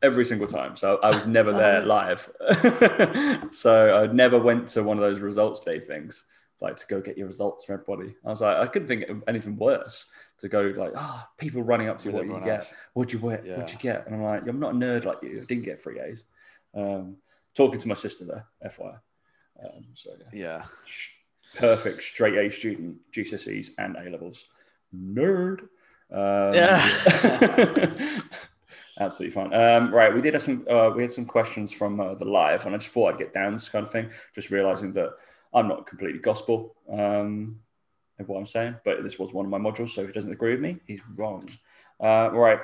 Speaker 2: Every single time, so I was never there live. so I never went to one of those results day things. like to go get your results for everybody. I was like, I couldn't think of anything worse to go like, ah, oh, people running up to you, what you get,
Speaker 3: else.
Speaker 2: what'd you get,
Speaker 3: Yeah.
Speaker 2: what'd you get, and I'm like, I'm not a nerd like you. I didn't get three A's. Um, talking to my sister there, FYI. Um, so yeah,
Speaker 3: Yeah.
Speaker 2: Perfect straight A student, GCSEs and A levels. Nerd. Um,
Speaker 3: Yeah.
Speaker 2: Absolutely fine. Um, right, we did have some. Uh, we had some questions from uh, the live, and I just thought I'd get down this kind of thing. Just realizing that I'm not completely gospel um, of what I'm saying, but this was one of my modules. So if he doesn't agree with me, he's wrong. Uh, right.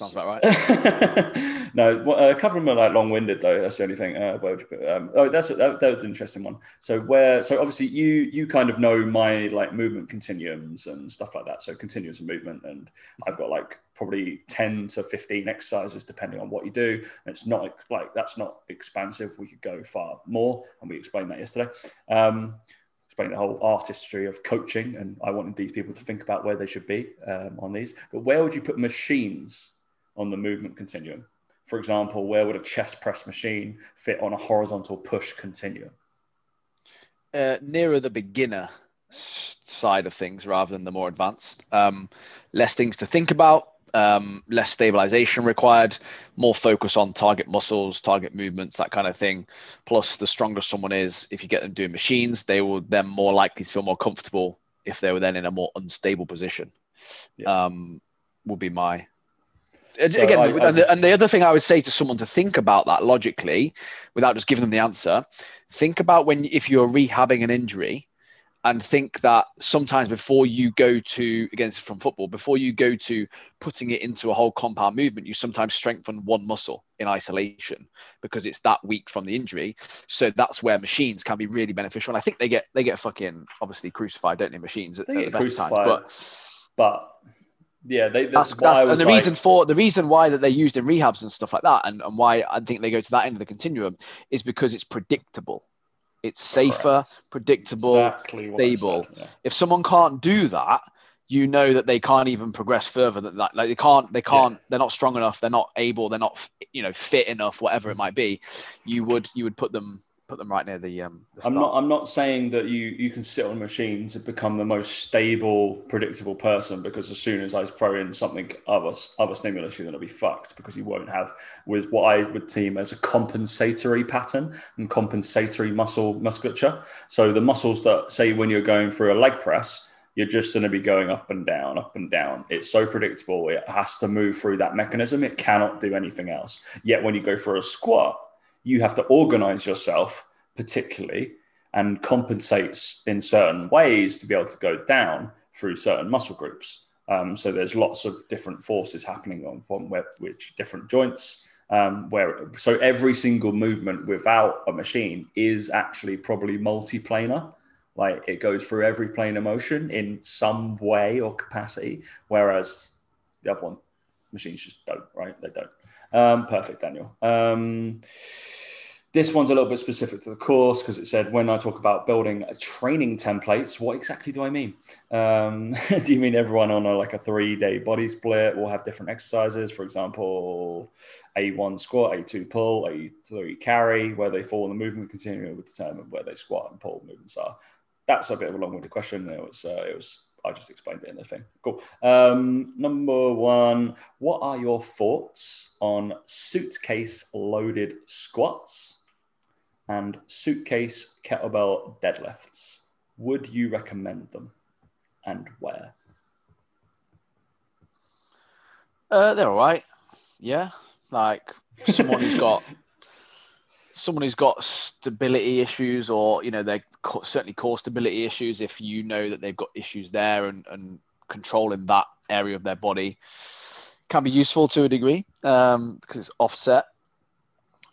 Speaker 3: Sounds about right.
Speaker 2: no, well, uh, a couple of them are like long-winded though. That's the only thing. Uh, where would you put, um, oh, that's that, that was an interesting one. So where, so obviously you you kind of know my like movement continuums and stuff like that. So continuous movement, and I've got like probably ten to fifteen exercises depending on what you do. And it's not like that's not expansive. We could go far more, and we explained that yesterday. Um, explain the whole artistry of coaching, and I wanted these people to think about where they should be um, on these. But where would you put machines on the movement continuum? For example, where would a chest press machine fit on a horizontal push continuum?
Speaker 3: uh, nearer the beginner side of things rather than the more advanced. Um, less things to think about, um, less stabilization required, more focus on target muscles, target movements, that kind of thing. Plus, the stronger someone is, if you get them doing machines, they will then more likely to feel more comfortable if they were then in a more unstable position.
Speaker 2: Yeah.
Speaker 3: Um, would be my
Speaker 2: So
Speaker 3: again,
Speaker 2: I-
Speaker 3: and, the, and the other thing I would say to someone to think about that logically, without just giving them the answer, think about when if you're rehabbing an injury, and think that sometimes before you go to against from football, before you go to putting it into a whole compound movement, you sometimes strengthen one muscle in isolation because it's that weak from the injury. So that's where machines can be really beneficial. And I think they get they get fucking obviously crucified, don't they? Machines at,
Speaker 2: They
Speaker 3: at the best times, but
Speaker 2: But yeah, they,
Speaker 3: that's,
Speaker 2: why
Speaker 3: that's and the
Speaker 2: like-
Speaker 3: reason for the reason why that they're used in rehabs and stuff like that and, and why i think they go to that end of the continuum is because it's predictable it's safer
Speaker 2: Correct.
Speaker 3: predictable
Speaker 2: exactly
Speaker 3: stable.
Speaker 2: said, yeah.
Speaker 3: if someone can't do that you know that they can't even progress further than that like they can't they can't they're not strong enough they're not able they're not you know fit enough whatever it might be you would you would put them put them right near the um the
Speaker 2: I'm not. I'm not saying that you you can sit on a machine to become the most stable, predictable person. Because as soon as I throw in something other other stimulus, you're going to be fucked. Because you won't have with what I would team as a compensatory pattern and compensatory muscle musculature. So the muscles that say when you're going through a leg press, you're just going to be going up and down, up and down. It's so predictable. It has to move through that mechanism. It cannot do anything else. Yet when you go for a squat, you have to organize yourself particularly and compensates in certain ways to be able to go down through certain muscle groups. Um, so there's lots of different forces happening on from where, which different joints. Um, where so every single movement without a machine is actually probably multiplanar. Like it goes through every plane of motion in some way or capacity, whereas the other one, machines just don't. Right? They don't. Um, perfect, Daniel. Um, this one's a little bit specific to the course because it said when I talk about building training templates, what exactly do I mean? Um, do you mean everyone on a, like a three-day body split will have different exercises? For example, A1 squat, A2 pull, A3 carry, where they fall in the movement continuum will determine where they squat and pull movements are. That's a bit of a long-winded question. It was, uh, it was. I just explained it in the thing. Cool. Um, number one, what are your thoughts on suitcase loaded squats? and suitcase kettlebell deadlifts. Would you recommend them and where?
Speaker 3: Uh, they're all right. Yeah, like someone who's got someone who's got stability issues, or you know, they're co- certainly core stability issues. If you know that they've got issues there, and and controlling that area of their body can be useful to a degree um, because it's offset.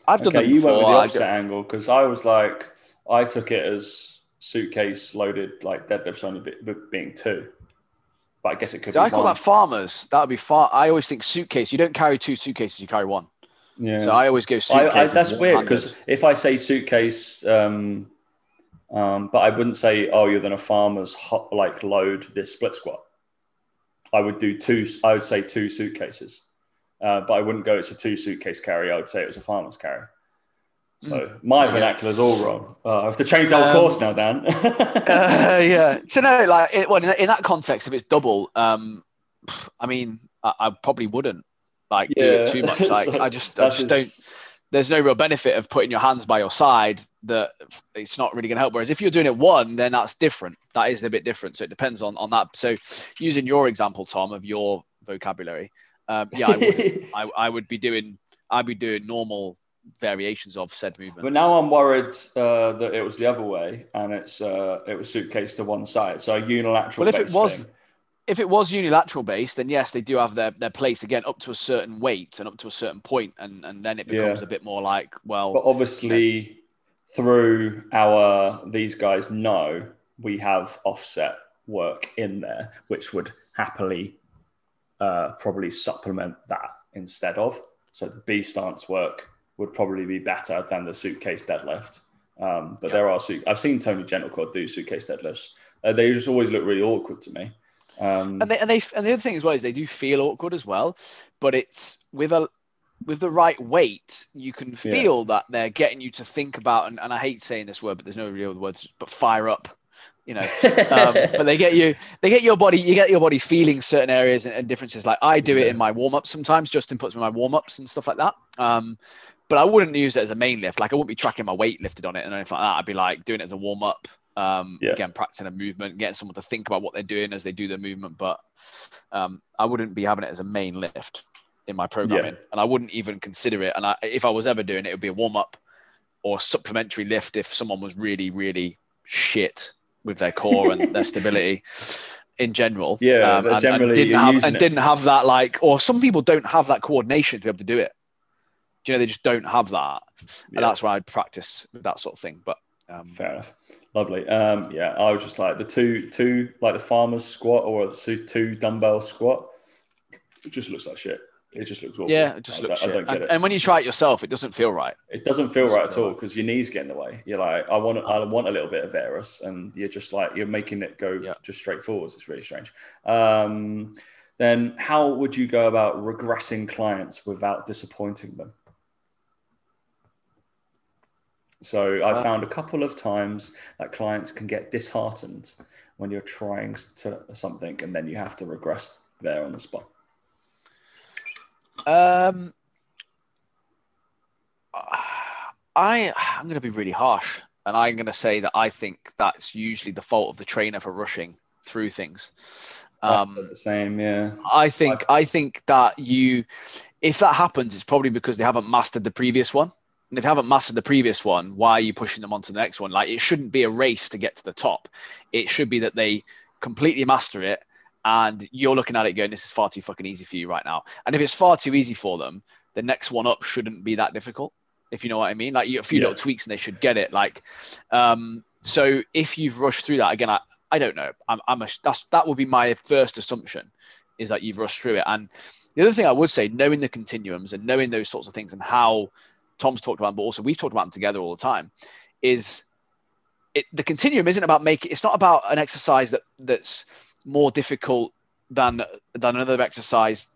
Speaker 3: I've done
Speaker 2: Okay,
Speaker 3: them
Speaker 2: you
Speaker 3: before.
Speaker 2: went with the
Speaker 3: offset
Speaker 2: angle because I was like, I took it as suitcase loaded, like deadlifts only be, be- being two. But I guess it could be
Speaker 3: I call
Speaker 2: one.
Speaker 3: that farmers. That would be far. I always think suitcase. You don't carry two suitcases. You carry one.
Speaker 2: Yeah.
Speaker 3: So I always go suitcase.
Speaker 2: I, that's weird because if I say suitcase, um, um, but I wouldn't say, oh, you're going to farmers hot, like load this split squat. I would do two. I would say two suitcases, uh, but I wouldn't go. It's a two suitcase carry. I would say it was a farmer's carry. So my
Speaker 3: Yeah.
Speaker 2: vernacular's all wrong. Uh, I have to change the whole
Speaker 3: Um,
Speaker 2: course now, Dan.
Speaker 3: uh, yeah. So no, like it, well, in, in that context, if it's double, um, I mean, I, I probably wouldn't like do it too much. Like
Speaker 2: So
Speaker 3: I just, I just
Speaker 2: just-
Speaker 3: don't. There's no real benefit of putting your hands by your side. That it's not really going to help. Whereas if you're doing it one, then that's different. That is a bit different. So it depends on on that. So using your example, Tom, of your vocabulary, um, yeah, I would. I, I would be doing. I'd be doing normal variations of said movement.
Speaker 2: But now I'm worried uh, that it was the other way, and it's uh, it was suitcase to one side, so a unilateral.
Speaker 3: Well, if it was-
Speaker 2: thing.
Speaker 3: If it was unilateral based, then yes, they do have their, their place again up to a certain weight and up to a certain point, and, and then it becomes
Speaker 2: Yeah.
Speaker 3: a bit more like, well,
Speaker 2: but obviously through our these guys know we have offset work in there, which would happily uh, probably supplement that instead of. So the B stance work would probably be better than the suitcase deadlift. Um, but
Speaker 3: Yeah.
Speaker 2: there are suit- I've seen Tony Gentilcore do suitcase deadlifts. Uh, they just always look really awkward to me. Um,
Speaker 3: and they and they and the other thing as well is they do feel awkward as well, but it's with a with the right weight, you can
Speaker 2: Yeah.
Speaker 3: feel that they're getting you to think about, and, and I hate saying this word, but there's no real words, but fire up, you know. um, but they get you they get your body you get your body feeling certain areas and, and differences. Like i do it in my warm-ups sometimes justin puts me in my warm-ups and stuff like that. Um but i wouldn't use it as a main lift. Like i wouldn't be tracking my weight lifted on it and anything like that. I'd be like doing it as a warm-up um
Speaker 2: Yeah.
Speaker 3: again practicing a movement getting someone to think about what they're doing as they do their movement but um i wouldn't be having it as a main lift in my programming and i wouldn't even consider it and I, if i was ever doing it it would be a warm-up or supplementary lift if someone was really really shit with their core and their stability in general.
Speaker 2: Yeah,
Speaker 3: um, and,
Speaker 2: generally
Speaker 3: and didn't have and
Speaker 2: it.
Speaker 3: didn't have that like, or some people don't have that coordination to be able to do it. Do you know they just don't have that,
Speaker 2: Yeah.
Speaker 3: and that's why I'd practice that sort of thing. But um,
Speaker 2: Fair enough. Lovely. Um, yeah, I was just like the two, two like the farmer's squat or the two, dumbbell squat. It just looks like shit. It just looks awful.
Speaker 3: yeah, it just
Speaker 2: I,
Speaker 3: looks
Speaker 2: I get
Speaker 3: And,
Speaker 2: it.
Speaker 3: and when you try it yourself, it doesn't feel right.
Speaker 2: it doesn't feel right at
Speaker 3: all
Speaker 2: all
Speaker 3: right.
Speaker 2: because your knees get in the way. You're like, I want, I want a little bit of varus, and you're just like, you're making it go
Speaker 3: Yeah.
Speaker 2: just straight forwards. It's really strange. Um, then how would you go about regressing clients without disappointing them? So I found a couple of times that clients can get disheartened when you're trying to something and then you have to regress there on the spot.
Speaker 3: Um, I I'm going to be really harsh, and I'm going to say that I think that's usually the fault of the trainer for rushing through things. Um,
Speaker 2: the same, yeah.
Speaker 3: I think I think that you, if that happens, it's probably because they haven't mastered the previous one. And if they haven't mastered the previous one, why are you pushing them on to the next one? Like it shouldn't be a race to get to the top. It should be that they completely master it, and you're looking at it going, "This is far too fucking easy for you right now." And if it's far too easy for them, the next one up shouldn't be that difficult. If you know what I mean, like you a few
Speaker 2: Yeah.
Speaker 3: little tweaks and they should get it. Like, um, so if you've rushed through that again, I, I don't know. I'm, I'm a, that's that would be my first assumption is that you've rushed through it. And the other thing I would say, knowing the continuums and knowing those sorts of things and how Tom's talked about, but also we've talked about them together all the time, is it the continuum isn't about making it's not about an exercise that that's more difficult than than another exercise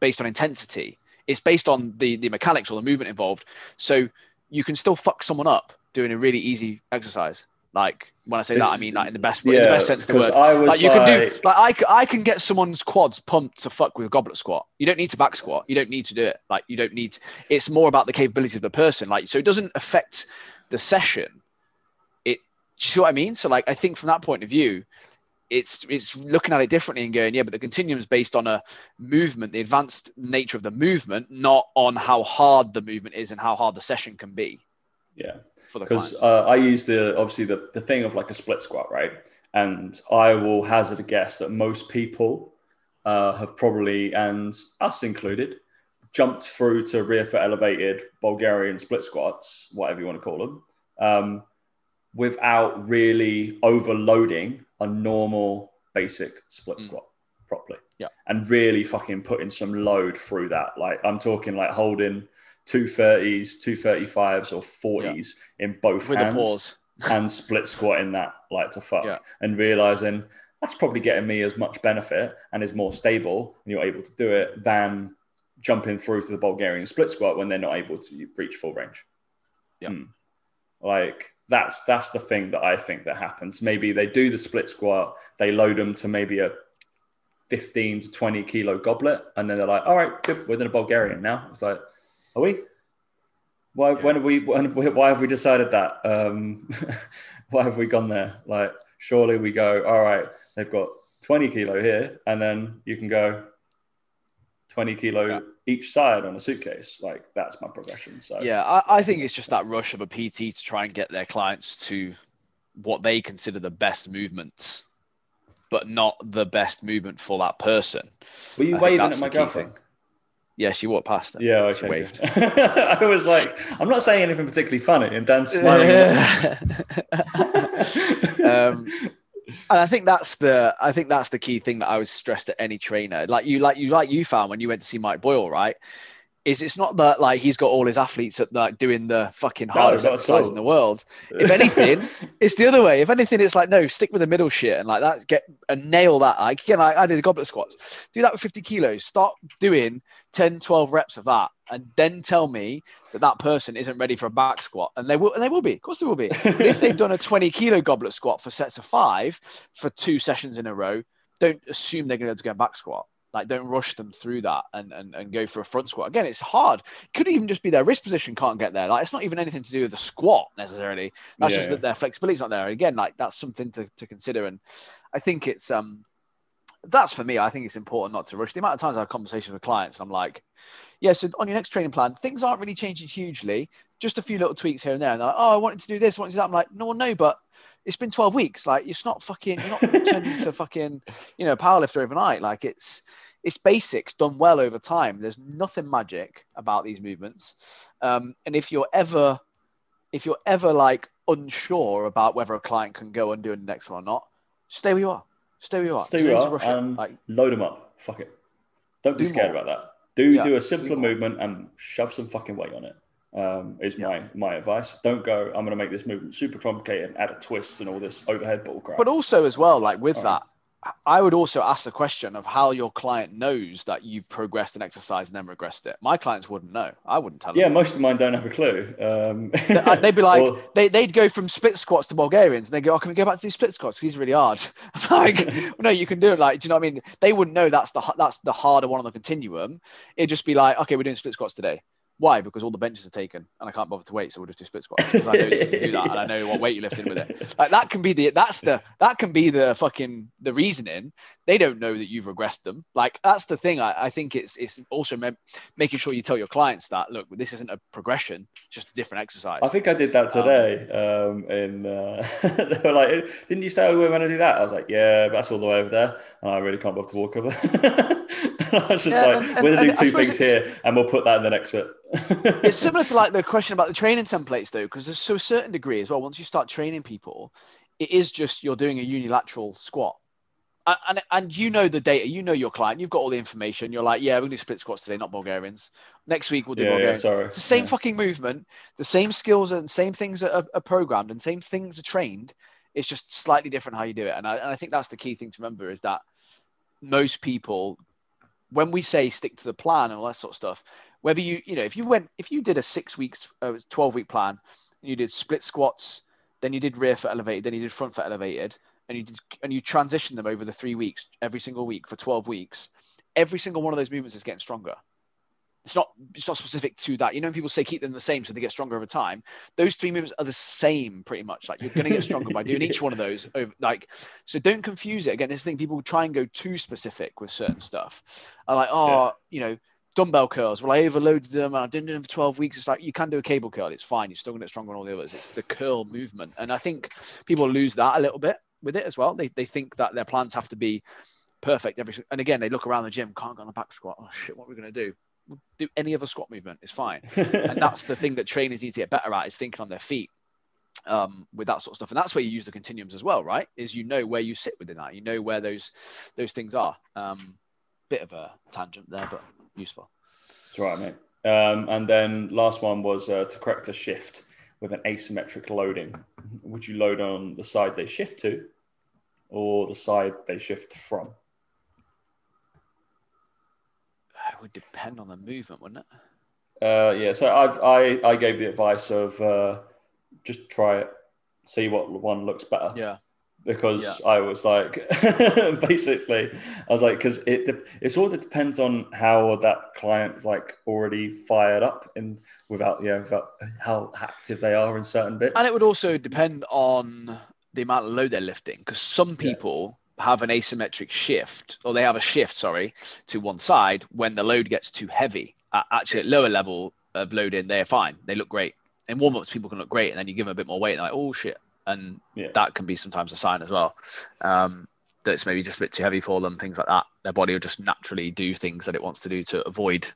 Speaker 3: based on intensity. It's based on the the mechanics or the movement involved. So you can still fuck someone up doing a really easy exercise. Like when I say that, I mean like in the best in the best sense of the word.
Speaker 2: I was
Speaker 3: like you can do
Speaker 2: like-
Speaker 3: I, I, can get someone's quads pumped to fuck with a goblet squat. You don't need to back squat. You don't need to do it. Like you don't need it's more about the capability of the person. Like so it doesn't affect the session. It do you see what i mean? So like i think from that point of view it's it's looking at it differently and going yeah but the continuum is based on a movement the advanced nature of the movement not on how hard the movement is and how hard the session can be.
Speaker 2: Yeah.
Speaker 3: For the
Speaker 2: because uh, I use the obviously the, the thing of like a split squat, right? And I will hazard a guess that most people uh, have probably, and us included, jumped through to rear foot elevated Bulgarian split squats, whatever you want to call them, um, without really overloading a normal basic split
Speaker 3: Mm.
Speaker 2: squat properly.
Speaker 3: Yeah.
Speaker 2: And really fucking putting some load through that. Like I'm talking like holding 230s, 235s, or 40s in both
Speaker 3: with
Speaker 2: hands
Speaker 3: pause
Speaker 2: and split squatting that like to fuck
Speaker 3: Yeah.
Speaker 2: and realizing that's probably getting me as much benefit and is more stable and you're able to do it than jumping through to the Bulgarian split squat when they're not able to reach full range.
Speaker 3: Yeah.
Speaker 2: Hmm. Like that's that's the thing that I think that happens. Maybe they do the split squat, they load them to maybe a 15 to 20 kilo goblet, and then they're like, all right, good, we're in a Bulgarian now. It's like, are we? Why,
Speaker 3: Yeah.
Speaker 2: when have we, when, why have we decided that? Um, why have we gone there? Like, surely we go, all right, they've got 20 kilo here, and then you can go 20 kilo
Speaker 3: Yeah.
Speaker 2: each side on a suitcase. Like, that's my progression. So,
Speaker 3: Yeah, I, I think it's just that rush of a PT to try and get their clients to what they consider the best movements, but not the best movement for that person.
Speaker 2: were you
Speaker 3: I
Speaker 2: waving at my
Speaker 3: key
Speaker 2: girlton?
Speaker 3: Yeah, she walked past them.
Speaker 2: Yeah,
Speaker 3: She waved.
Speaker 2: I was like, I'm not saying anything particularly funny, and Dan's smiling.
Speaker 3: um, and I think that's the I think that's the key thing that I was stressed at any trainer. Like you like you like you found when you went to see Mike Boyle, right? Is it's not that like he's got all his athletes at like doing the fucking hardest
Speaker 2: at
Speaker 3: exercise in the world. If anything, it's the other way. If anything, it's like no, stick with the middle shit and like that, get and nail that. Like again, I, I did the goblet squats. Do that with 50 kilos. Start doing 10, 12 reps of that, and then tell me that that person isn't ready for a back squat, and they will, and they will be. Of course, they will be. But if they've done a 20 kilo goblet squat for sets of five for two sessions in a row, don't assume they're going to be able to go back squat. Like, don't rush them through that and, and, and go for a front squat. Again, it's hard. Could even just be their wrist position can't get there. Like, it's not even anything to do with the squat necessarily. That's just that their flexibility's not there. Again, like that's something to, to consider. And I think it's um that's for me. I think it's important not to rush. The amount of times I have conversations with clients, I'm like, yeah, so on your next training plan, things aren't really changing hugely, just a few little tweaks here and there. And they're like, oh, I wanted to do this, I wanted to do that. I'm like, no, well, no, but it's been 12 weeks. Like, it's not fucking, you're not turning into fucking, you know, powerlifter overnight. Like, it's, it's basics done well over time. There's nothing magic about these movements. Um, and if you're ever, if you're ever like unsure about whether a client can go and do an next one or not, stay where you are. Stay where you are.
Speaker 2: Stay where you are
Speaker 3: Like,
Speaker 2: load them up. Fuck it. Don't be
Speaker 3: Do
Speaker 2: scared
Speaker 3: more.
Speaker 2: about that. Do
Speaker 3: Yeah,
Speaker 2: do a simpler
Speaker 3: more.
Speaker 2: movement and shove some fucking weight on it. Um, is
Speaker 3: Yeah.
Speaker 2: my my advice. Don't go. I'm going to make this movement super complicated and add a twist and all this overhead bull crap.
Speaker 3: but also as well, like with that, I would also ask the question of how your client knows that you've progressed an exercise and then regressed it. My clients wouldn't know. I wouldn't tell them.
Speaker 2: yeah, most of mine don't have a clue. Um,
Speaker 3: They- They'd be like,
Speaker 2: or-
Speaker 3: they, they'd go from split squats to Bulgarians and they go, oh, can we go back to these split squats? These are really hard. Like, well, no, you can do it. Like, do you know what I mean? They wouldn't know that's the, that's the harder one on the continuum. It'd just be like, okay, we're doing split squats today. Why? Because all the benches are taken and I can't bother to wait. So we'll just do split squats because I know you can do that and I know what weight you're lifting with it. Like that can be the, that's the, that can be the fucking, the reasoning. They don't know that you've regressed them. Like that's the thing. I, I think it's, it's also me- making sure you tell your clients that, look, this isn't a progression, it's just a different exercise.
Speaker 2: I think I did that today. Um, in uh, they were like, "Didn't you say we were going to do that?" I was like, "Yeah, but that's all the way over there, and I really can't bother to walk over." I was just
Speaker 3: Yeah,
Speaker 2: like,
Speaker 3: and-
Speaker 2: "We're going to do two things here, and we'll put that in the next bit."
Speaker 3: It's similar to like the question about the training templates though because there's to a certain degree as well once you start training people it is just you're doing a unilateral squat. And, and you know the data you know your client you've got all the information you're like yeah we're going to do split squats today not bulgarians. Next week we'll do
Speaker 2: Yeah, yeah,
Speaker 3: bulgarians.
Speaker 2: sorry.
Speaker 3: it's the same
Speaker 2: Yeah.
Speaker 3: fucking movement the same skills and same things are, are programmed and same things are trained. It's just slightly different how you do it. And I, and I think that's the key thing to remember is that most people when we say stick to the plan and all that sort of stuff whether you you know if you went if you did a six weeks uh, 12 week plan and you did split squats then you did rear foot elevated then you did front foot elevated and you did and you transitioned them over the three weeks every single week for 12 weeks every single one of those movements is getting stronger. It's not it's not specific to that. You know people say keep them the same so they get stronger over time those three movements are the same pretty much. Like you're going to get stronger by doing each one of those over like so don't confuse it. Again this thing people try and go too specific with certain stuff. Are like oh you know dumbbell curls. Well, I overloaded them and I didn't do them for 12 weeks. It's like you can do a cable curl. It's fine. You're still going to get stronger than all the others. It's the curl movement. And I think people lose that a little bit with it as well. They, they think that their plans have to be perfect every and again they look around the gym can't go on the back squat oh shit what are we going to do We'll do any other squat movement it's fine and that's the thing that trainers need to get better at is thinking on their feet um, with that sort of stuff and that's where you use the continuums as well right is you know where you sit within that you know where those those things are um, bit of a tangent there but useful
Speaker 2: That's right, mate. Um, and then last one was uh, to correct a shift with an asymmetric loading. Would you load on the side they shift to, or the side they shift from?
Speaker 3: it would depend on the movement wouldn't it
Speaker 2: Uh, yeah, so I've I I gave the advice of uh, just try it, see what one looks better.
Speaker 3: Yeah.
Speaker 2: Because
Speaker 3: Yeah.
Speaker 2: I was like, basically, I was like, because it de- it sort of depends on how that client's like already fired up and without yeah without how active they are in certain bits.
Speaker 3: And it would also depend on the amount of load they're lifting because some people have an asymmetric shift or they have a shift, sorry, to one side when the load gets too heavy. Uh, actually, at lower level of loading, they're fine. They look great. In warm ups, people can look great. And then you give them a bit more weight and they're like, oh shit. And
Speaker 2: Yeah.
Speaker 3: that can be sometimes a sign as well. Um, that it's maybe just a bit too heavy for them, things like that. Their body will just naturally do things that it wants to do to avoid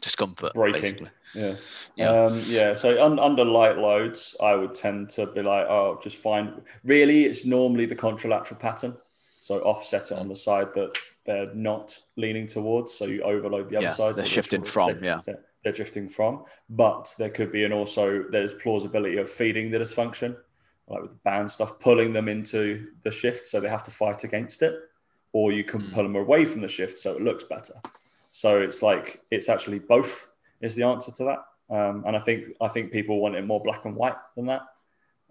Speaker 3: discomfort.
Speaker 2: Breaking.
Speaker 3: Basically.
Speaker 2: Yeah.
Speaker 3: Yeah.
Speaker 2: Um, yeah. So un- under light loads, I would tend to be like, oh, just find. Really, it's normally the contralateral pattern. So offset it on the side that they're not leaning towards. So you overload the other
Speaker 3: Yeah,
Speaker 2: side.
Speaker 3: they're
Speaker 2: so
Speaker 3: shifting from,
Speaker 2: they're-
Speaker 3: yeah.
Speaker 2: They're, they're drifting from. But there could be an also there's plausibility of feeding the dysfunction, like with the band stuff, pulling them into the shift, so they have to fight against it, or you can
Speaker 3: Mm.
Speaker 2: pull them away from the shift so it looks better. So it's like it's actually both is the answer to that. Um, and I think I think people want it more black and white than that.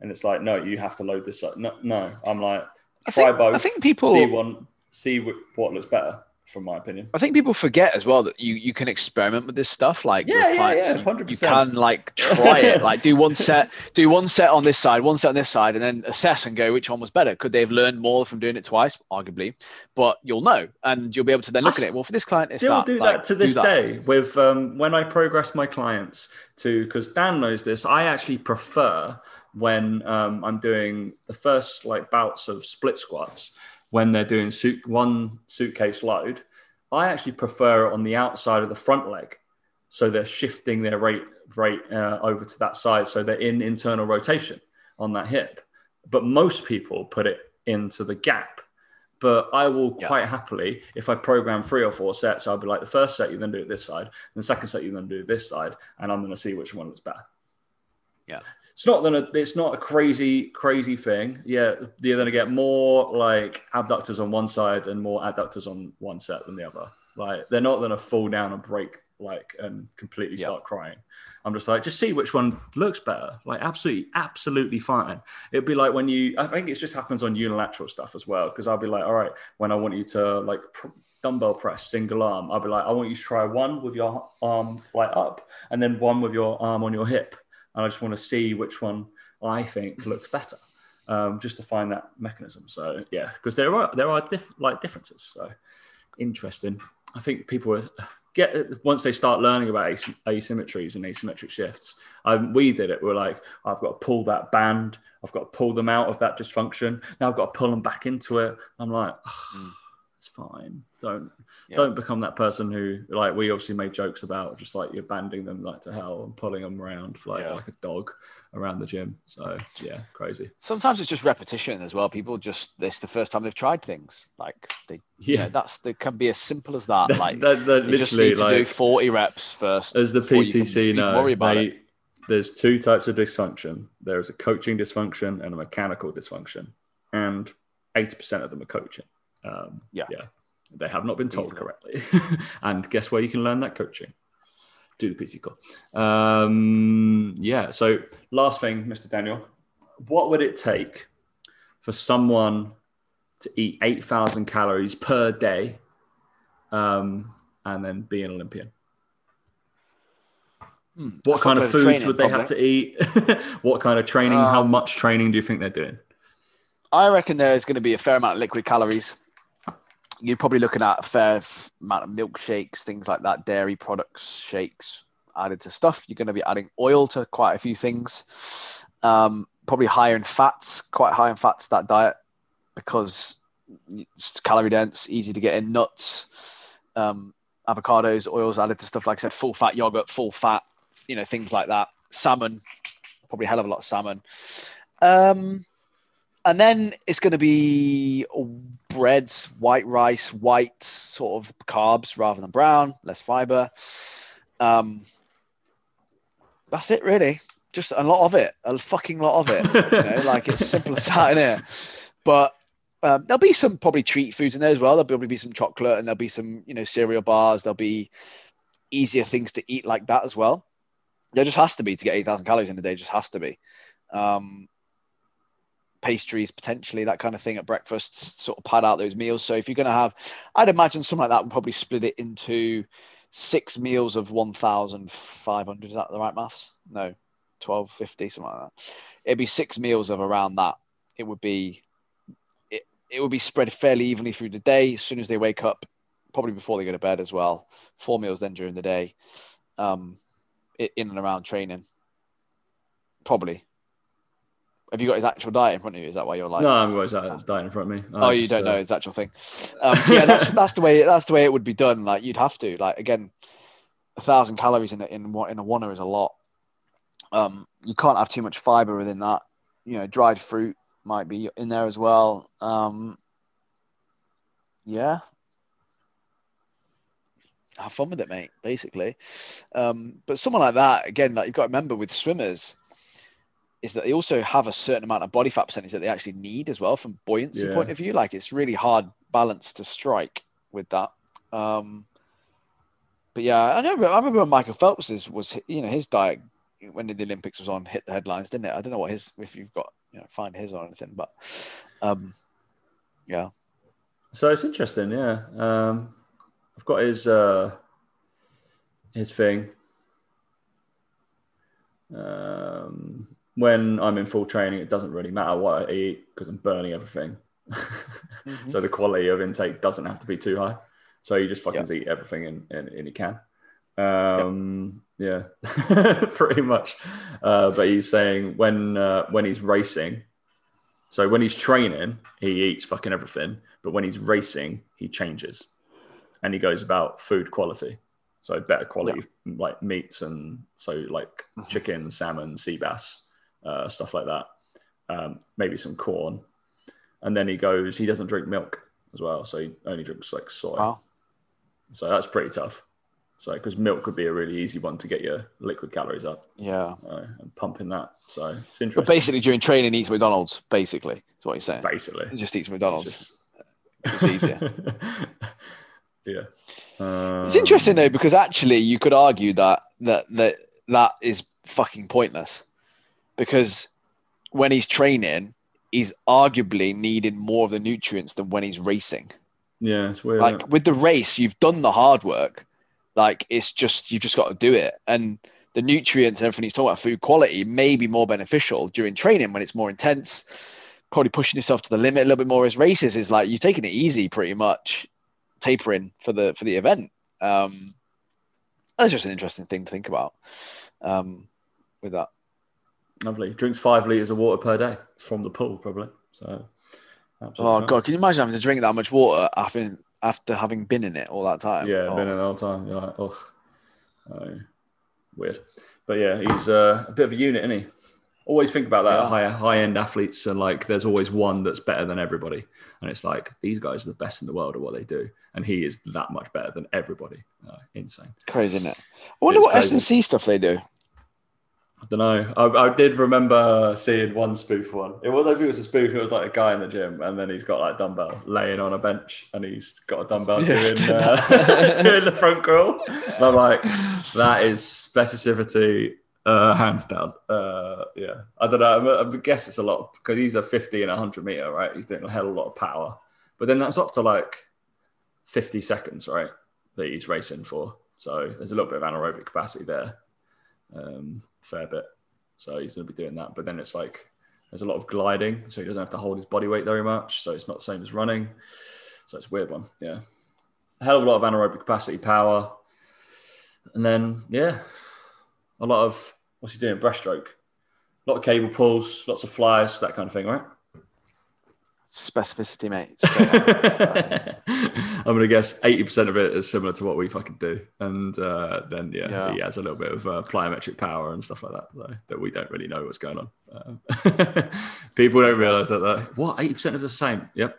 Speaker 2: And it's like, no, you have to load this up. No, no. I'm like,
Speaker 3: I
Speaker 2: try
Speaker 3: think,
Speaker 2: both.
Speaker 3: I think people
Speaker 2: see one, see what looks better, from my opinion.
Speaker 3: I think people forget as well that you you can experiment with this stuff. Like
Speaker 2: Yeah, yeah, yeah,
Speaker 3: you-
Speaker 2: 100%.
Speaker 3: You, can like try it. Like do one set, do one set on this side, one set on this side, and then assess and go which one was better. Could they have learned more from doing it twice? Arguably, but you'll know, and you'll be able to then look
Speaker 2: I
Speaker 3: at it. Well, for this client, it's
Speaker 2: Still
Speaker 3: that.
Speaker 2: do
Speaker 3: Like,
Speaker 2: that to this
Speaker 3: that.
Speaker 2: day with um, when I progress my clients to because Dan knows this. I actually prefer when um, I'm doing the first like bouts of split squats when they're doing suit one suitcase load. I actually prefer it on the outside of the front leg, so they're shifting their rate rate uh, over to that side, so they're in internal rotation on that hip. But most people put it into the gap but I will
Speaker 3: Yeah.
Speaker 2: quite happily, if I program three or four sets, I'll be like, the first set you then do it this side, and the second set you then do it this side, and I'm going to see which one looks better.
Speaker 3: Yeah.
Speaker 2: It's not gonna. It's not a crazy, crazy thing. Yeah, you're gonna get more like abductors on one side and more adductors on one set than the other. Like they're not gonna fall down and break like and completely
Speaker 3: Yeah.
Speaker 2: start crying. I'm just like, just see which one looks better. Like absolutely, absolutely fine. It'd be like when you. I think it just happens on unilateral stuff as well. Because I'll be like, all right, when I want you to like pr- dumbbell press single arm, I'll be like, I want you to try one with your arm like up, and then one with your arm on your hip, and I just want to see which one I think looks better. Um, just to find that mechanism. So yeah, because there are there are diff- like differences. So interesting. I think people get once they start learning about as- asymmetries and asymmetric shifts. Um, we did it. We're like, I've got to pull that band. I've got to pull them out of that dysfunction. Now I've got to pull them back into it. I'm like,
Speaker 3: Mm.
Speaker 2: It's fine. Don't
Speaker 3: Yeah.
Speaker 2: don't become that person who like we obviously made jokes about just like you're banding them like to hell and pulling them around like
Speaker 3: Yeah.
Speaker 2: like a dog around the gym. So yeah, crazy.
Speaker 3: Sometimes it's just repetition as well. People just this the first time they've tried things. Like they, yeah,
Speaker 2: Yeah,
Speaker 3: that's they can be as simple as that.
Speaker 2: that's
Speaker 3: like
Speaker 2: that, that
Speaker 3: you just
Speaker 2: literally
Speaker 3: need to
Speaker 2: like
Speaker 3: do 40 reps first.
Speaker 2: as the
Speaker 3: before you can
Speaker 2: PTC know,
Speaker 3: worry about
Speaker 2: they-
Speaker 3: it.
Speaker 2: there's two types of dysfunction. There is a coaching dysfunction and a mechanical dysfunction, and eighty percent of them are coaching. Um,
Speaker 3: Yeah.
Speaker 2: yeah, they have not been told
Speaker 3: Easily.
Speaker 2: correctly. and guess where you can learn that coaching? Do the PT Core. Um, yeah. So last thing, Mr. Daniel, what would it take for someone to eat eight thousand calories per day, um, and then be an Olympian?
Speaker 3: Hmm,
Speaker 2: What
Speaker 3: that's
Speaker 2: kind of foods
Speaker 3: training,
Speaker 2: would they have to eat? what kind of training? how
Speaker 3: Um,
Speaker 2: much training do you think they're doing?
Speaker 3: I reckon there's going to be a fair amount of liquid calories. You're probably looking at a fair amount of milkshakes, things like that, dairy products, shakes added to stuff. You're going to be adding oil to quite a few things. Um, probably higher in fats, quite high in fats that diet because it's calorie dense, easy to get in. Nuts, um, avocados, oils added to stuff like I said, full fat yogurt, full fat, you know, things like that. Salmon, probably a hell of a lot of salmon. Um, and then it's going to be breads, white rice, white sort of carbs rather than brown, less fiber. Um, that's it, really. Just a lot of it, a fucking lot of it. you know, like it's simple as that in here. But um, there'll be some probably treat foods in there as well. There'll probably be some chocolate and there'll be some, you know, cereal bars. There'll be easier things to eat like that as well. There just has to be to get 8,000 calories in a day, just has to be. Um, pastries, potentially that kind of thing at breakfast, sort of pad out those meals. So if you're going to have, I'd imagine something like that would probably split it into six meals of 1,500. Is that the right maths? No, 1250, something like that. It'd be six meals of around that. It would be, it, it would be spread fairly evenly through the day. As soon as they wake up, probably before they go to bed as well. Four meals then during the day, um, in and around training. Probably have you got his actual diet in front of you? Is that why you're like?
Speaker 2: No, I've got his diet in front of me.
Speaker 3: I oh, you don't uh... know his actual thing. Um, yeah, that's that's the way that's the way it would be done. Like you'd have to like again, a thousand calories in a, in what in a oneer is a lot. Um, you can't have too much fiber within that. You know, dried fruit might be in there as well. Um, yeah, have fun with it, mate. Basically, um, but someone like that again, like you've got to remember with swimmers is that they also have a certain amount of body fat percentage that they actually need as well from buoyancy yeah. point of view. Like it's really hard balance to strike with that. Um, but yeah, I remember, I remember Michael Phelps was, you know, his diet when the Olympics was on hit the headlines, didn't it? I don't know what his, if you've got, you know, find his or anything, but um, yeah.
Speaker 2: So it's interesting. Yeah. Um, I've got his, uh, his thing. Um, when I'm in full training, it doesn't really matter what I eat because I'm burning everything. mm-hmm. So the quality of intake doesn't have to be too high. So you just fucking yep. eat everything in, in, in you can. Um, yep. Yeah, pretty much. Uh, but he's saying when uh, when he's racing, so when he's training, he eats fucking everything. But when he's racing, he changes, and he goes about food quality. So better quality like meats and so like mm-hmm. chicken, salmon, sea bass, uh, stuff like that. Um, maybe some corn, and then he goes. He doesn't drink milk as well, so he only drinks like soy. Wow. So that's pretty tough. So because milk could be a really easy one to get your liquid calories up.
Speaker 3: Yeah.
Speaker 2: Uh, and pumping that. So it's interesting.
Speaker 3: But basically, during training, eats McDonald's. Basically, is what he's saying.
Speaker 2: Basically,
Speaker 3: he just eats McDonald's. It's, just... it's easier.
Speaker 2: yeah.
Speaker 3: Um... It's interesting though because actually you could argue that that that that is fucking pointless because when he's training, he's arguably needing more of the nutrients than when he's racing.
Speaker 2: Yeah, it's weird.
Speaker 3: Like with the race, you've done the hard work. Like it's just you've just got to do it, and the nutrients and everything he's talking about food quality may be more beneficial during training when it's more intense. Probably pushing yourself to the limit a little bit more as races is like you're taking it easy, pretty much tapering for the for the event. Um, that's just an interesting thing to think about um, with that.
Speaker 2: Lovely. Drinks five liters of water per day from the pool, probably. So.
Speaker 3: Oh god, can you imagine having to drink that much water after after having been in it all that time?
Speaker 2: Yeah,
Speaker 3: oh.
Speaker 2: been in it all the time. You're like, oh, oh weird. But yeah, he's uh, a bit of a unit, isn't he? Always think about that yeah. high high end athletes, and like, there's always one that's better than everybody, and it's like these guys are the best in the world at what they do, and he is that much better than everybody. Uh, insane.
Speaker 3: Crazy, isn't it? I wonder it's what S and C stuff they do.
Speaker 2: I don't know. I, I, did remember seeing one spoof one. It was I think it was a spoof. It was like a guy in the gym, and then he's got like dumbbell laying on a bench, and he's got a dumbbell doing uh, doing the front crawl. I'm like, that is specificity, uh, hands down. Uh, yeah, I don't know. I, I guess it's a lot because he's a 50 and 100 meter, right? He's doing a hell of a lot of power, but then that's up to like 50 seconds, right? That he's racing for. So there's a little bit of anaerobic capacity there. Um, fair bit. So he's going to be doing that. But then it's like there's a lot of gliding, so he doesn't have to hold his body weight very much. So it's not the same as running. So it's weird one. Yeah. A hell of a lot of anaerobic capacity, power. And then, yeah, a lot of what's he doing? Breaststroke. A lot of cable pulls, lots of flies, that kind of thing, right?
Speaker 3: Specificity, mate.
Speaker 2: I'm gonna guess 80% of it is similar to what we fucking do, and uh, then yeah, yeah, he has a little bit of uh, plyometric power and stuff like that, so, that we don't really know what's going on. Uh, people don't realize that. Like, what 80% of the same? Yep,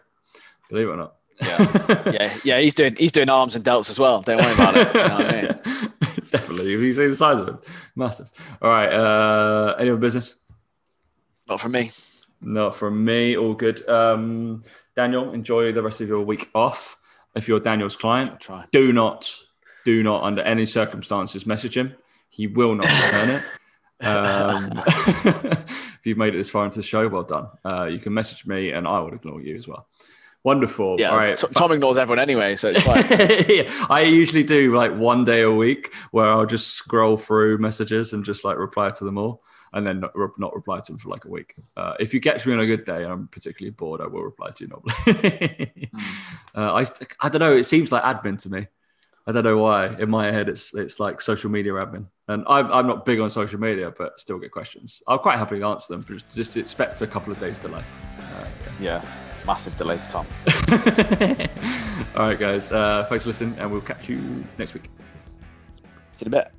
Speaker 2: believe it or not.
Speaker 3: yeah, yeah, yeah. He's doing he's doing arms and delts as well. Don't worry about it. You know I mean?
Speaker 2: Definitely. If you see the size of it, massive. All right. Uh, any other business?
Speaker 3: Not from me.
Speaker 2: Not for me. All good. Um, Daniel, enjoy the rest of your week off. If you're Daniel's client, do not do not, under any circumstances, message him. He will not return it. Um, if you've made it this far into the show, well done. Uh, you can message me, and I will ignore you as well. Wonderful.
Speaker 3: Yeah,
Speaker 2: All right.
Speaker 3: Tom ignores everyone anyway, so it's fine.
Speaker 2: yeah, I usually do like one day a week where I'll just scroll through messages and just like reply to them all, and then not, re- not reply to them for like a week. Uh, if you catch me on a good day and I'm particularly bored, I will reply to you normally. uh, I I don't know. It seems like admin to me. I don't know why. In my head, it's it's like social media admin, and I'm I'm not big on social media, but still get questions. I'll quite happily answer them. But just expect a couple of days delay. Uh,
Speaker 3: yeah, massive delay for Tom.
Speaker 2: All right, guys. Uh, thanks for listening, and we'll catch you next week.
Speaker 3: See you in a bit.